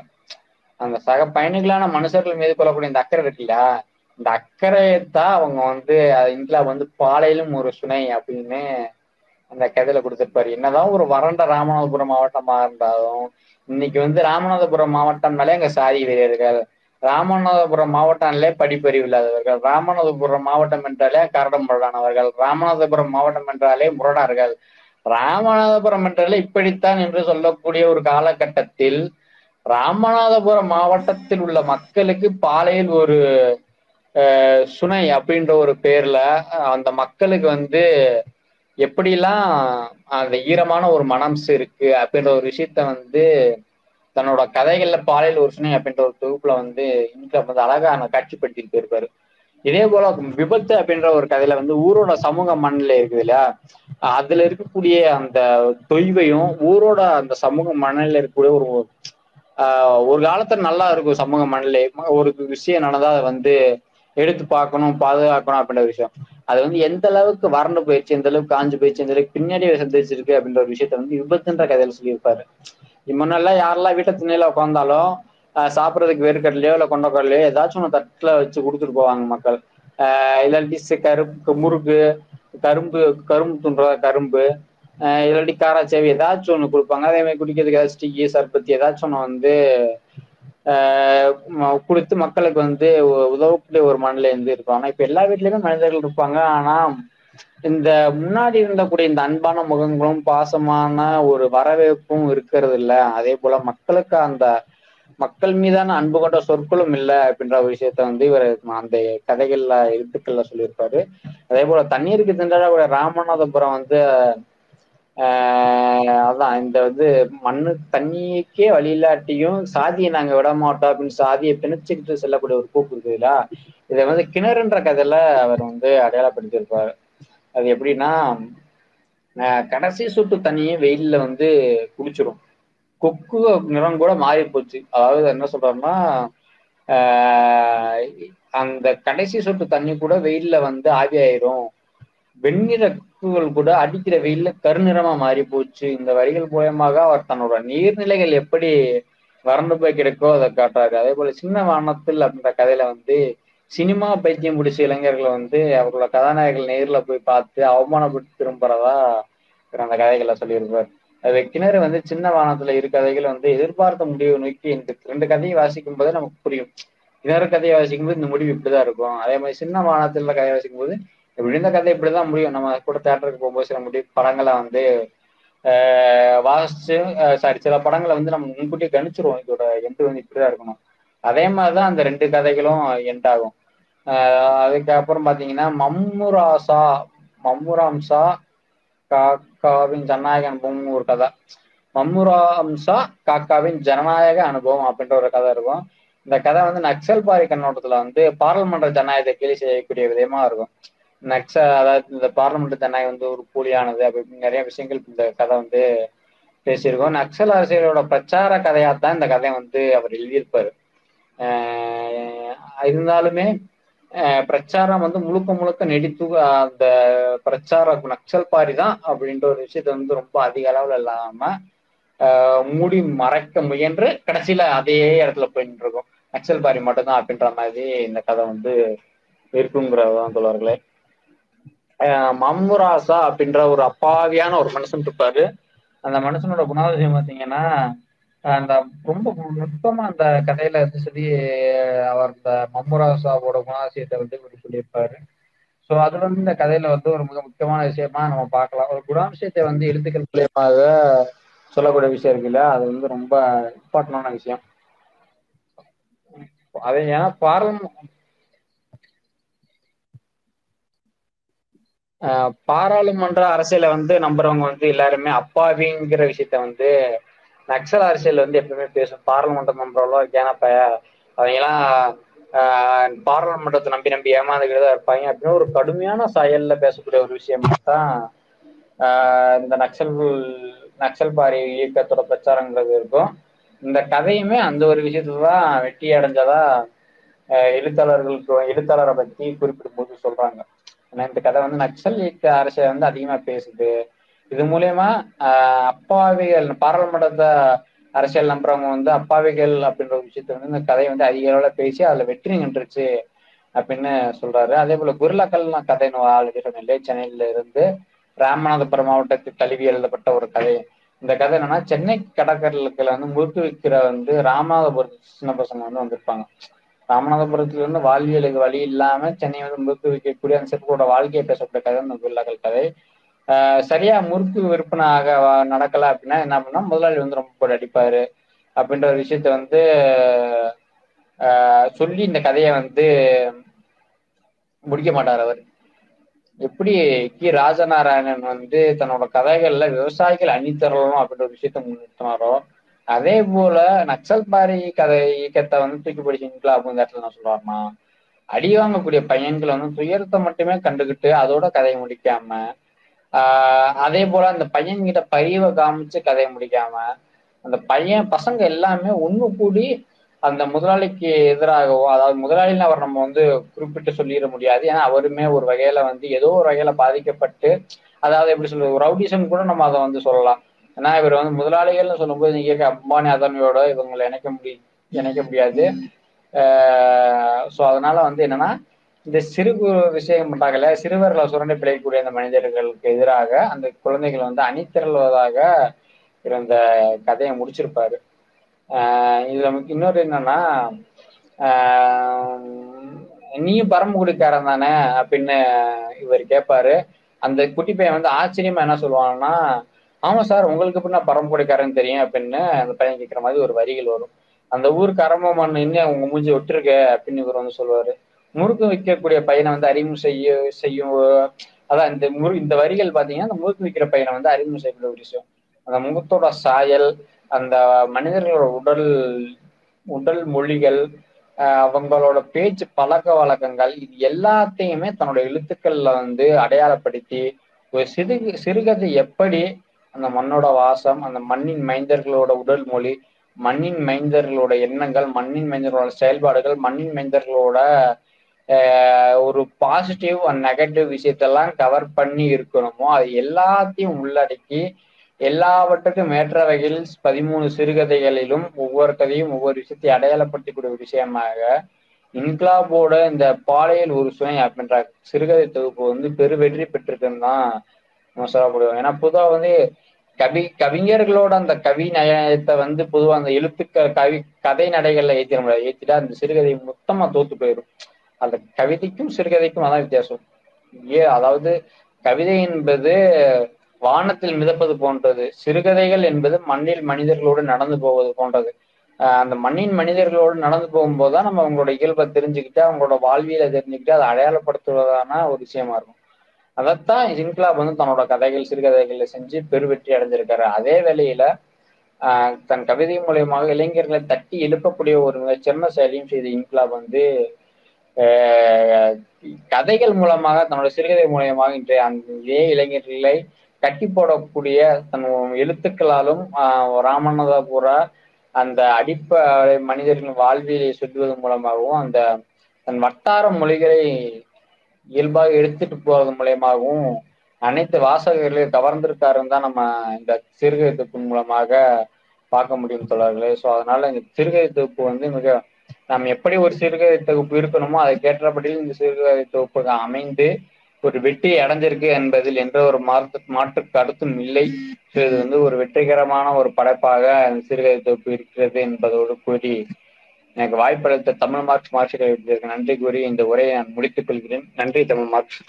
அந்த சக பயணிகளான மனுஷர்கள் மீது கொள்ளக்கூடிய இந்த அக்கறை இருக்குல்ல இந்த அக்கறையத்தான் அவங்க வந்து இந்தியா வந்து பாலையிலும் ஒரு சுனை அப்படின்னு அந்த கதையில கொடுத்துருப்பாரு. என்னதான் ஒரு வறண்ட ராமநாதபுரம் மாவட்டமா இருந்தாலும் இன்னைக்கு வந்து ராமநாதபுரம் மாவட்டம்னாலே அங்க சாதி வீரர்கள் ராமநாதபுரம் மாவட்டம்னாலே படிப்பறிவு இல்லாதவர்கள். ராமநாதபுரம் மாவட்டம் என்றாலே கரடம் முரடானவர்கள் ராமநாதபுரம் மாவட்டம் என்றாலே முரடார்கள். ராமநாதபுரம் என்றாலே இப்படித்தான் என்று சொல்லக்கூடிய ஒரு காலகட்டத்தில் ராமநாதபுரம் மாவட்டத்தில் உள்ள மக்களுக்கு பாலையில் ஒரு அஹ், சுனை அப்படின்ற ஒரு பேர்ல அந்த மக்களுக்கு வந்து எப்படிலாம் அந்த ஈரமான ஒரு மனம்சு இருக்கு அப்படின்ற ஒரு விஷயத்த வந்து தன்னோட கதைகள்ல பாலியல் ஒரு அப்படின்ற ஒரு தொகுப்புல வந்து இன்கம் வந்து அழகா காட்சிப்படுத்திட்டு போயிருப்பாரு. இதே போல விபத்து அப்படின்ற ஒரு கதையில வந்து ஊரோட சமூக மனநிலை இருக்குது இல்லையா? அதுல இருக்கக்கூடிய அந்த தொய்வையும் ஊரோட அந்த சமூக மனநிலை இருக்கக்கூடிய ஒரு ஆஹ் ஒரு காலத்துல நல்லா இருக்கும் சமூக மனநிலை. ஒரு விஷயம் நடந்தா அதை வந்து எடுத்து பார்க்கணும் பாதுகாக்கணும் அப்படின்ற விஷயம். அது வந்து எந்த அளவுக்கு வறண்டு போயிடுச்சு எந்த அளவுக்கு காஞ்சு போயிடுச்சு எந்த அளவுக்கு பின்னாடி சந்திச்சிருக்கு அப்படின்ற ஒரு விஷயத்த வந்து விபத்துன்ற கதையில சொல்லியிருப்பாரு. முன்னெல்லாம் யாரெல்லாம் வீட்டை திண்ணையில உட்காந்தாலும் சாப்பிட்றதுக்கு வேர்க்கடலையோ இல்லை கொண்டக்கடலையோ ஏதாச்சும் ஒன்று தட்டில் வச்சு கொடுத்துட்டு போவாங்க மக்கள். ஆஹ் இல்லாட்டி சி- கரும்பு முறுக்கு கரும்பு கரும்பு துண்டுற கரும்பு இல்லாட்டி காராச்சேவி ஏதாச்சும் ஒன்று கொடுப்பாங்க. அதே மாதிரி குடிக்கிறதுக்கு ஏதாச்சும் டீ சர்பத்தி ஏதாச்சும் ஒன்று வந்து ஆஹ் கொடுத்து மக்களுக்கு வந்து உதவக்கூடிய ஒரு மனநிலை வந்து இருப்பாங்க இப்போ இப்ப எல்லா வீட்லயுமே மனிதர்கள் இருப்பாங்க. ஆனா இந்த முன்னாடி இருந்தக்கூடிய இந்த அன்பான முகங்களும் பாசமான ஒரு வரவேற்பும் இருக்கிறது இல்ல அதே போல மக்களுக்கு அந்த மக்கள் மீதான அன்பு கொண்ட சொற்களும் இல்லை அப்படின்ற ஒரு விஷயத்த வந்து இவர் அந்த கதைகள்ல எழுத்துக்கள்ல சொல்லியிருப்பாரு. அதே போல தண்ணீருக்கு திண்டாடக்கூடிய ராமநாதபுரம் வந்து ஆஹ் அதான் இந்த வந்து மண்ணு தண்ணிக்கே வழி இல்லாட்டியும் சாதியை நாங்க விட மாட்டோம் அப்படின்னு சாதியை பிணைச்சுக்கிட்டு செல்லக்கூடிய ஒரு போக்கு இருக்குதுல்ல இதை வந்து கிணறுன்ற கதையில அவர் வந்து அடையாளப்படுத்தியிருப்பாரு. அது எப்படின்னா கடைசி சுட்டு தண்ணியே வெயில்ல வந்து குடிச்சிரும் கொக்கு நிறம் கூட மாறி போச்சு. அதாவது என்ன சொல்றாருன்னா ஆஹ் அந்த கடைசி சொட்டு தண்ணி கூட வெயில்ல வந்து ஆவியாயிரும் வெண்ணிறக்குகள் கூட அடிக்கிற வெயில்ல கருநிறமா மாறி போச்சு. இந்த வரிகள் மூலயமாக அவர் தன்னோட நீர்நிலைகள் எப்படி வறண்டு போய் கிடக்கோ அதை காட்டுறாரு. அதே போல சின்ன வானத்தில் அப்படின்ற கதையில வந்து சினிமா பைத்தியம் பிடிச்ச இளைஞர்களை வந்து அவர்களோட கதாநாயகர்கள் நேரில் போய் பார்த்து அவமானப்பட்டு திரும்புறதா அந்த கதைகளை சொல்லியிருப்பார். அது கிணறு வந்து சின்ன வானத்துல இரு கதைகள் வந்து எதிர்பார்த்த முடிவு நோக்கி இந்த ரெண்டு கதையும் வாசிக்கும் போதே நமக்கு புரியும். இன்னொரு கதையை வாசிக்கும் போது இந்த முடிவு இப்படிதான் இருக்கும். அதே மாதிரி சின்ன வானத்துல கதையை வாசிக்கும் போது இப்படி இந்த கதை இப்படிதான் முடியும். நம்ம கூட தேட்டருக்கு போகும்போது சில முடிவு படங்களை வந்து வாசிச்சு சாரி சில படங்களை வந்து நம்ம முன்கூட்டியே கணிச்சிருவோம். இதோட எண்டு வந்து இப்படிதான் இருக்கணும். அதே மாதிரிதான் அந்த ரெண்டு கதைகளும் எண்ட் ஆகும். அதுக்கப்புறம் பாத்தீங்கன்னா மம்முராசா மம்முராம்சா காக்காவின் ஜனநாயக அனுபவம் ஒரு கதை. மம்முராம்சா காக்காவின் ஜனநாயக அனுபவம் அப்படின்ற ஒரு கதை இருக்கும். இந்த கதை வந்து நக்சல் பாரி கண்ணோட்டத்துல வந்து பாராளுமன்ற ஜனநாயகத்தை கேலி செய்யக்கூடிய விதமா இருக்கும். நக்ச அதாவது இந்த பாராளுமன்ற ஜனநாயகம் வந்து ஒரு போலியானது அப்படி நிறைய விஷயங்கள் இந்த கதை வந்து பேசியிருக்கோம். நக்சல் அரசியலோட பிரச்சார கதையாத்தான் தான் இந்த கதையை வந்து அவர் எழுதியிருப்பாரு. ஆஹ் இருந்தாலுமே பிரச்சாரம் வந்து முழுக்க முழுக்க நெடித்து அந்த பிரச்சார நக்சல் பாரி தான் அப்படின்ற ஒரு விஷயத்த வந்து ரொம்ப அதிக அளவுல இல்லாம மூடி மறைக்க முயன்று கடைசியில அதே இடத்துல போயிட்டு இருக்கும். நக்சல் பாரி மட்டும்தான் அப்படின்ற மாதிரி இந்த கதை வந்து இருக்குங்கிறதான் சொல்லுவார்களே மம்முராசா அப்படின்ற ஒரு அப்பாவியான ஒரு மனுஷன் இருப்பாரு. அந்த மனுஷனோட குணாதிசயம் பார்த்தீங்கன்னா அந்த ரொம்ப நுட்பமா அந்த கதையில இருந்து சொல்லி அவர் இந்த மம்முராசாவோட குணாசியத்தை வந்து இவர் சொல்லியிருப்பாரு. ஸோ அது வந்து இந்த கதையில வந்து ஒரு மிக முக்கியமான விஷயமா நம்ம பார்க்கலாம். ஒரு குணாதிசயத்தை வந்து எழுத்துக்கள் மூலியமாக சொல்லக்கூடிய விஷயம் இருக்குல்ல அது வந்து ரொம்ப இம்பார்ட்டன்டான விஷயம். அது ஏன்னா பாராளும பாராளுமன்ற அரசியலை வந்து நம்புறவங்க வந்து எல்லாருமே அப்பாவிங்கிற விஷயத்த வந்து நக்சல் அரசியல் வந்து எப்பவுமே பேசும். பார்லமெண்ட் நம்புறவங்களோ கேனப்ப அவங்கெல்லாம் ஆஹ் பாராளுமன்றத்தை நம்பி நம்பி ஏமாந்துக்கிட்டு தான் இருப்பாங்க. அப்படின்னு ஒரு கடுமையான செயல்ல பேசக்கூடிய ஒரு விஷயமா தான் ஆஹ் இந்த நக்சல் நக்சல் பாரி இயக்கத்தோட பிரச்சாரங்கிறது இருக்கும். இந்த கதையுமே அந்த ஒரு விஷயத்துல தான் வெற்றி அடைஞ்சதா எழுத்தாளர்களுக்கு எழுத்தாளரை பத்தி குறிப்பிடும் போது சொல்றாங்க. ஏன்னா இந்த கதை வந்து நக்சல் இயக்க அரசியல் வந்து அதிகமா பேசுது. இது மூலியமா ஆஹ் அப்பாவிகள் பாராளுமன்றத்தை அரசியல் நம்புறவங்க வந்து அப்பாவிகள் அப்படின்ற விஷயத்த வந்து இந்த கதையை வந்து அதிக அளவுல பேசி அதுல வெற்றி நின்றுச்சு அப்படின்னு சொல்றாரு. அதே போல குருலாக்கல் கதைன்னு ஆல்ரெடி சொன்னேன் சென்னையில இருந்து ராமநாதபுரம் மாவட்டத்துக்கு தழுவி எழுதப்பட்ட ஒரு கதை. இந்த கதை என்னன்னா சென்னை கடற்கரைக்குல வந்து முறுக்கு விற்கிற வந்து ராமநாதபுரத்து சின்ன பசங்க வந்து வந்திருப்பாங்க. ராமநாதபுரத்துல இருந்து வாழ்வியலுக்கு வழி இல்லாம சென்னை வந்து முறுக்கு விற்கக்கூடிய அந்த சிற்போட வாழ்க்கையை பேசப்பட்ட கதை இந்த குருலாக்கள் கதை. சரியா முறுக்கு விற்பனை ஆக நடக்கல அப்படின்னா என்ன பண்ணா முதலாளி வந்து ரொம்ப போட்டு அடிப்பாரு அப்படின்ற ஒரு விஷயத்த வந்து ஆஹ் சொல்லி இந்த கதையை வந்து முடிக்க மாட்டார் அவர். எப்படி கி. ராஜநாராயணன் வந்து தன்னோட கதைகள்ல விவசாயிகள் அணித்தரலாம் அப்படின்ற ஒரு விஷயத்த முன்னிறுத்தினாரோ அதே போல நக்சல் பாரி கதை இயக்கத்தை வந்து தூக்கி பிடிச்சிங்களா அப்படிங்கிற இடத்துல நான் சொல்லுவாருமா அடி வாங்கக்கூடிய பையன்களை வந்து துயரத்தை மட்டுமே கண்டுகிட்டு அதோட கதையை முடிக்காம ஆஹ் அதே போல அந்த பையன் கிட்ட பரிவை காமிச்சு கதையை முடிக்காம அந்த பையன் பசங்க எல்லாமே ஒண்ணு கூடி அந்த முதலாளிக்கு எதிராகவோ அதாவது முதலாளின்னு அவர் நம்ம வந்து குறிப்பிட்டு சொல்லிட முடியாது. ஏன்னா அவருமே ஒரு வகையில வந்து ஏதோ ஒரு வகையில பாதிக்கப்பட்டு அதாவது எப்படி சொல்றது ரவுடிசம் கூட நம்ம அதை வந்து சொல்லலாம். ஏன்னா இவர் வந்து முதலாளிகள்னு சொல்லும்போது நீங்க அம்பானி அதானியோட இவங்களை இணைக்க முடி இணைக்க முடியாது. ஸோ அதனால வந்து என்னன்னா இந்த சிறு விஷயம் பண்றாங்கல்ல சிறுவர்களை சுரண்டி பிழைக்கக்கூடிய அந்த மனிதர்களுக்கு எதிராக அந்த குழந்தைகள் வந்து அணித்திரள்வதாக இருந்த கதையை முடிச்சிருப்பாரு. ஆஹ் இதுல இன்னொரு என்னன்னா ஆஹ் நீயும் பரமக்குடிக்காரன் தானே அப்படின்னு இவர் கேட்பாரு அந்த குட்டி பையன் வந்து ஆச்சரியமா என்ன சொல்லுவாங்கன்னா ஆமா சார் உங்களுக்கு எப்படி நான் பரமக்குடிக்காரன் தெரியும் அப்படின்னு அந்த பையன் கேட்கிற மாதிரி ஒரு வரிகள் வரும். அந்த ஊர் கரம்ப மண் இன்னும் உங்க மூஞ்சி விட்டுருக்க அப்படின்னு இவர் வந்து சொல்லுவாரு. முறுக்கு வைக்கக்கூடிய பையனை வந்து அறிமுகம் செய்ய செய்யும் அதான் இந்த முரு இந்த வரிகள் பாத்தீங்கன்னா அந்த முறுக்கு வைக்கிற பையனை வந்து அறிமுகம் செய்யக்கூடிய ஒரு விஷயம். அந்த முகத்தோட சாயல் அந்த மனிதர்களோட உடல் உடல் மொழிகள் அவங்களோட பேச்சு பழக்க வழக்கங்கள் இது எல்லாத்தையுமே தன்னோட எழுத்துக்கள்ல வந்து அடையாளப்படுத்தி ஒரு சிறு சிறுகதை எப்படி அந்த மண்ணோட வாசம் அந்த மண்ணின் மைந்தர்களோட உடல் மொழி மண்ணின் மைந்தர்களோட எண்ணங்கள் மண்ணின் மைந்தர்களோட செயல்பாடுகள் மண்ணின் மைந்தர்களோட ஒரு பாசிட்டிவ் அண்ட் நெகட்டிவ் விஷயத்தெல்லாம் கவர் பண்ணி இருக்கணுமோ அது எல்லாத்தையும் உள்ளடக்கி எல்லாவற்றுக்கும் ஏற்ற வகையில் பதிமூணு சிறுகதைகளிலும் ஒவ்வொரு கதையும் ஒவ்வொரு விஷயத்தை அடையாளப்படுத்தக்கூடிய ஒரு விஷயமாக இன்க்லாபோட இந்த பாலையல் ஒரு சுவை அப்படின்ற சிறுகதை தொகுப்பு வந்து பெரு வெற்றி பெற்றிருக்குன்னு தான் நம்ம சொல்லப்படுவோம் ஏன்னா பொதுவாக வந்து கவி கவிஞர்களோட அந்த கவி நயத்தை வந்து பொதுவாக அந்த எழுத்துக்கள் கவி கதை நடைகள்ல ஏற்றிட முடியாது. ஏற்றிட்டா அந்த சிறுகதை மொத்தமா தோத்து போயிடும் அந்த கவிதைக்கும் சிறுகதைக்கும் அதான் வித்தியாசம். ஏ அதாவது கவிதை என்பது வானத்தில் மிதப்பது போன்றது சிறுகதைகள் என்பது மண்ணில் மனிதர்களோடு நடந்து போவது போன்றது. அந்த மண்ணின் மனிதர்களோடு நடந்து போகும்போது தான் நம்ம அவங்களோட இயல்பை தெரிஞ்சுக்கிட்டு அவங்களோட வாழ்வியலை தெரிஞ்சுக்கிட்டு அதை அடையாளப்படுத்துவதான ஒரு விஷயமா இருக்கும். அதைத்தான் இன்க்லாப் வந்து தன்னோட கதைகள் சிறுகதைகளை செஞ்சு பெருவெற்றி அடைஞ்சிருக்காரு. அதே வேளையில ஆஹ் தன் கவிதை மூலியமாக இளைஞர்களை தட்டி எழுப்பக்கூடிய ஒரு மிகச்சிறந்த செயலையும் செய்த இன்க்லாப் வந்து கதைகள் மூலமாக தன்னோட சிறுகதை மூலியமாக இன்றைய அந்த இதே இளைஞர்களை கட்டி போடக்கூடிய தன் எழுத்துக்களாலும் ராமநாதபுர அந்த அடிப்படை மனிதர்களின் வாழ்வியலை சொல்லுவதன் மூலமாகவும் அந்த தன் வட்டார மொழிகளை இயல்பாக எடுத்துட்டு போறது மூலயமாகவும் அனைத்து வாசகர்களையும் கவர்ந்திருக்காருன்னு தான் நம்ம இந்த சிறுகதை தொகுப்பு மூலமாக பார்க்க முடியும் தொடர்களே ஸோ அதனால இந்த சிறுகதை தொகுப்பு வந்து மிக நாம் எப்படி ஒரு சிறுகதை தொகுப்பு இருக்கணுமோ அதுக்கேற்றபடியில் இந்த சிறுகதை தொகுப்பு அமைந்து ஒரு வெற்றி அடைஞ்சிருக்கு என்பதில் எந்த ஒரு மாற்று மாற்று கருத்தும் இல்லை. இது வந்து ஒரு வெற்றிகரமான ஒரு படைப்பாக அந்த சிறுகதை தொகுப்பு இருக்கிறது என்பதோடு கூறி எனக்கு வாய்ப்பளித்த தமிழ் மார்க்ஸ் மார்க்சியர்களுக்கு நன்றி கூறி இந்த உரையை நான் முடித்துக் கொள்கிறேன். நன்றி தமிழ் மார்க்ஸ்.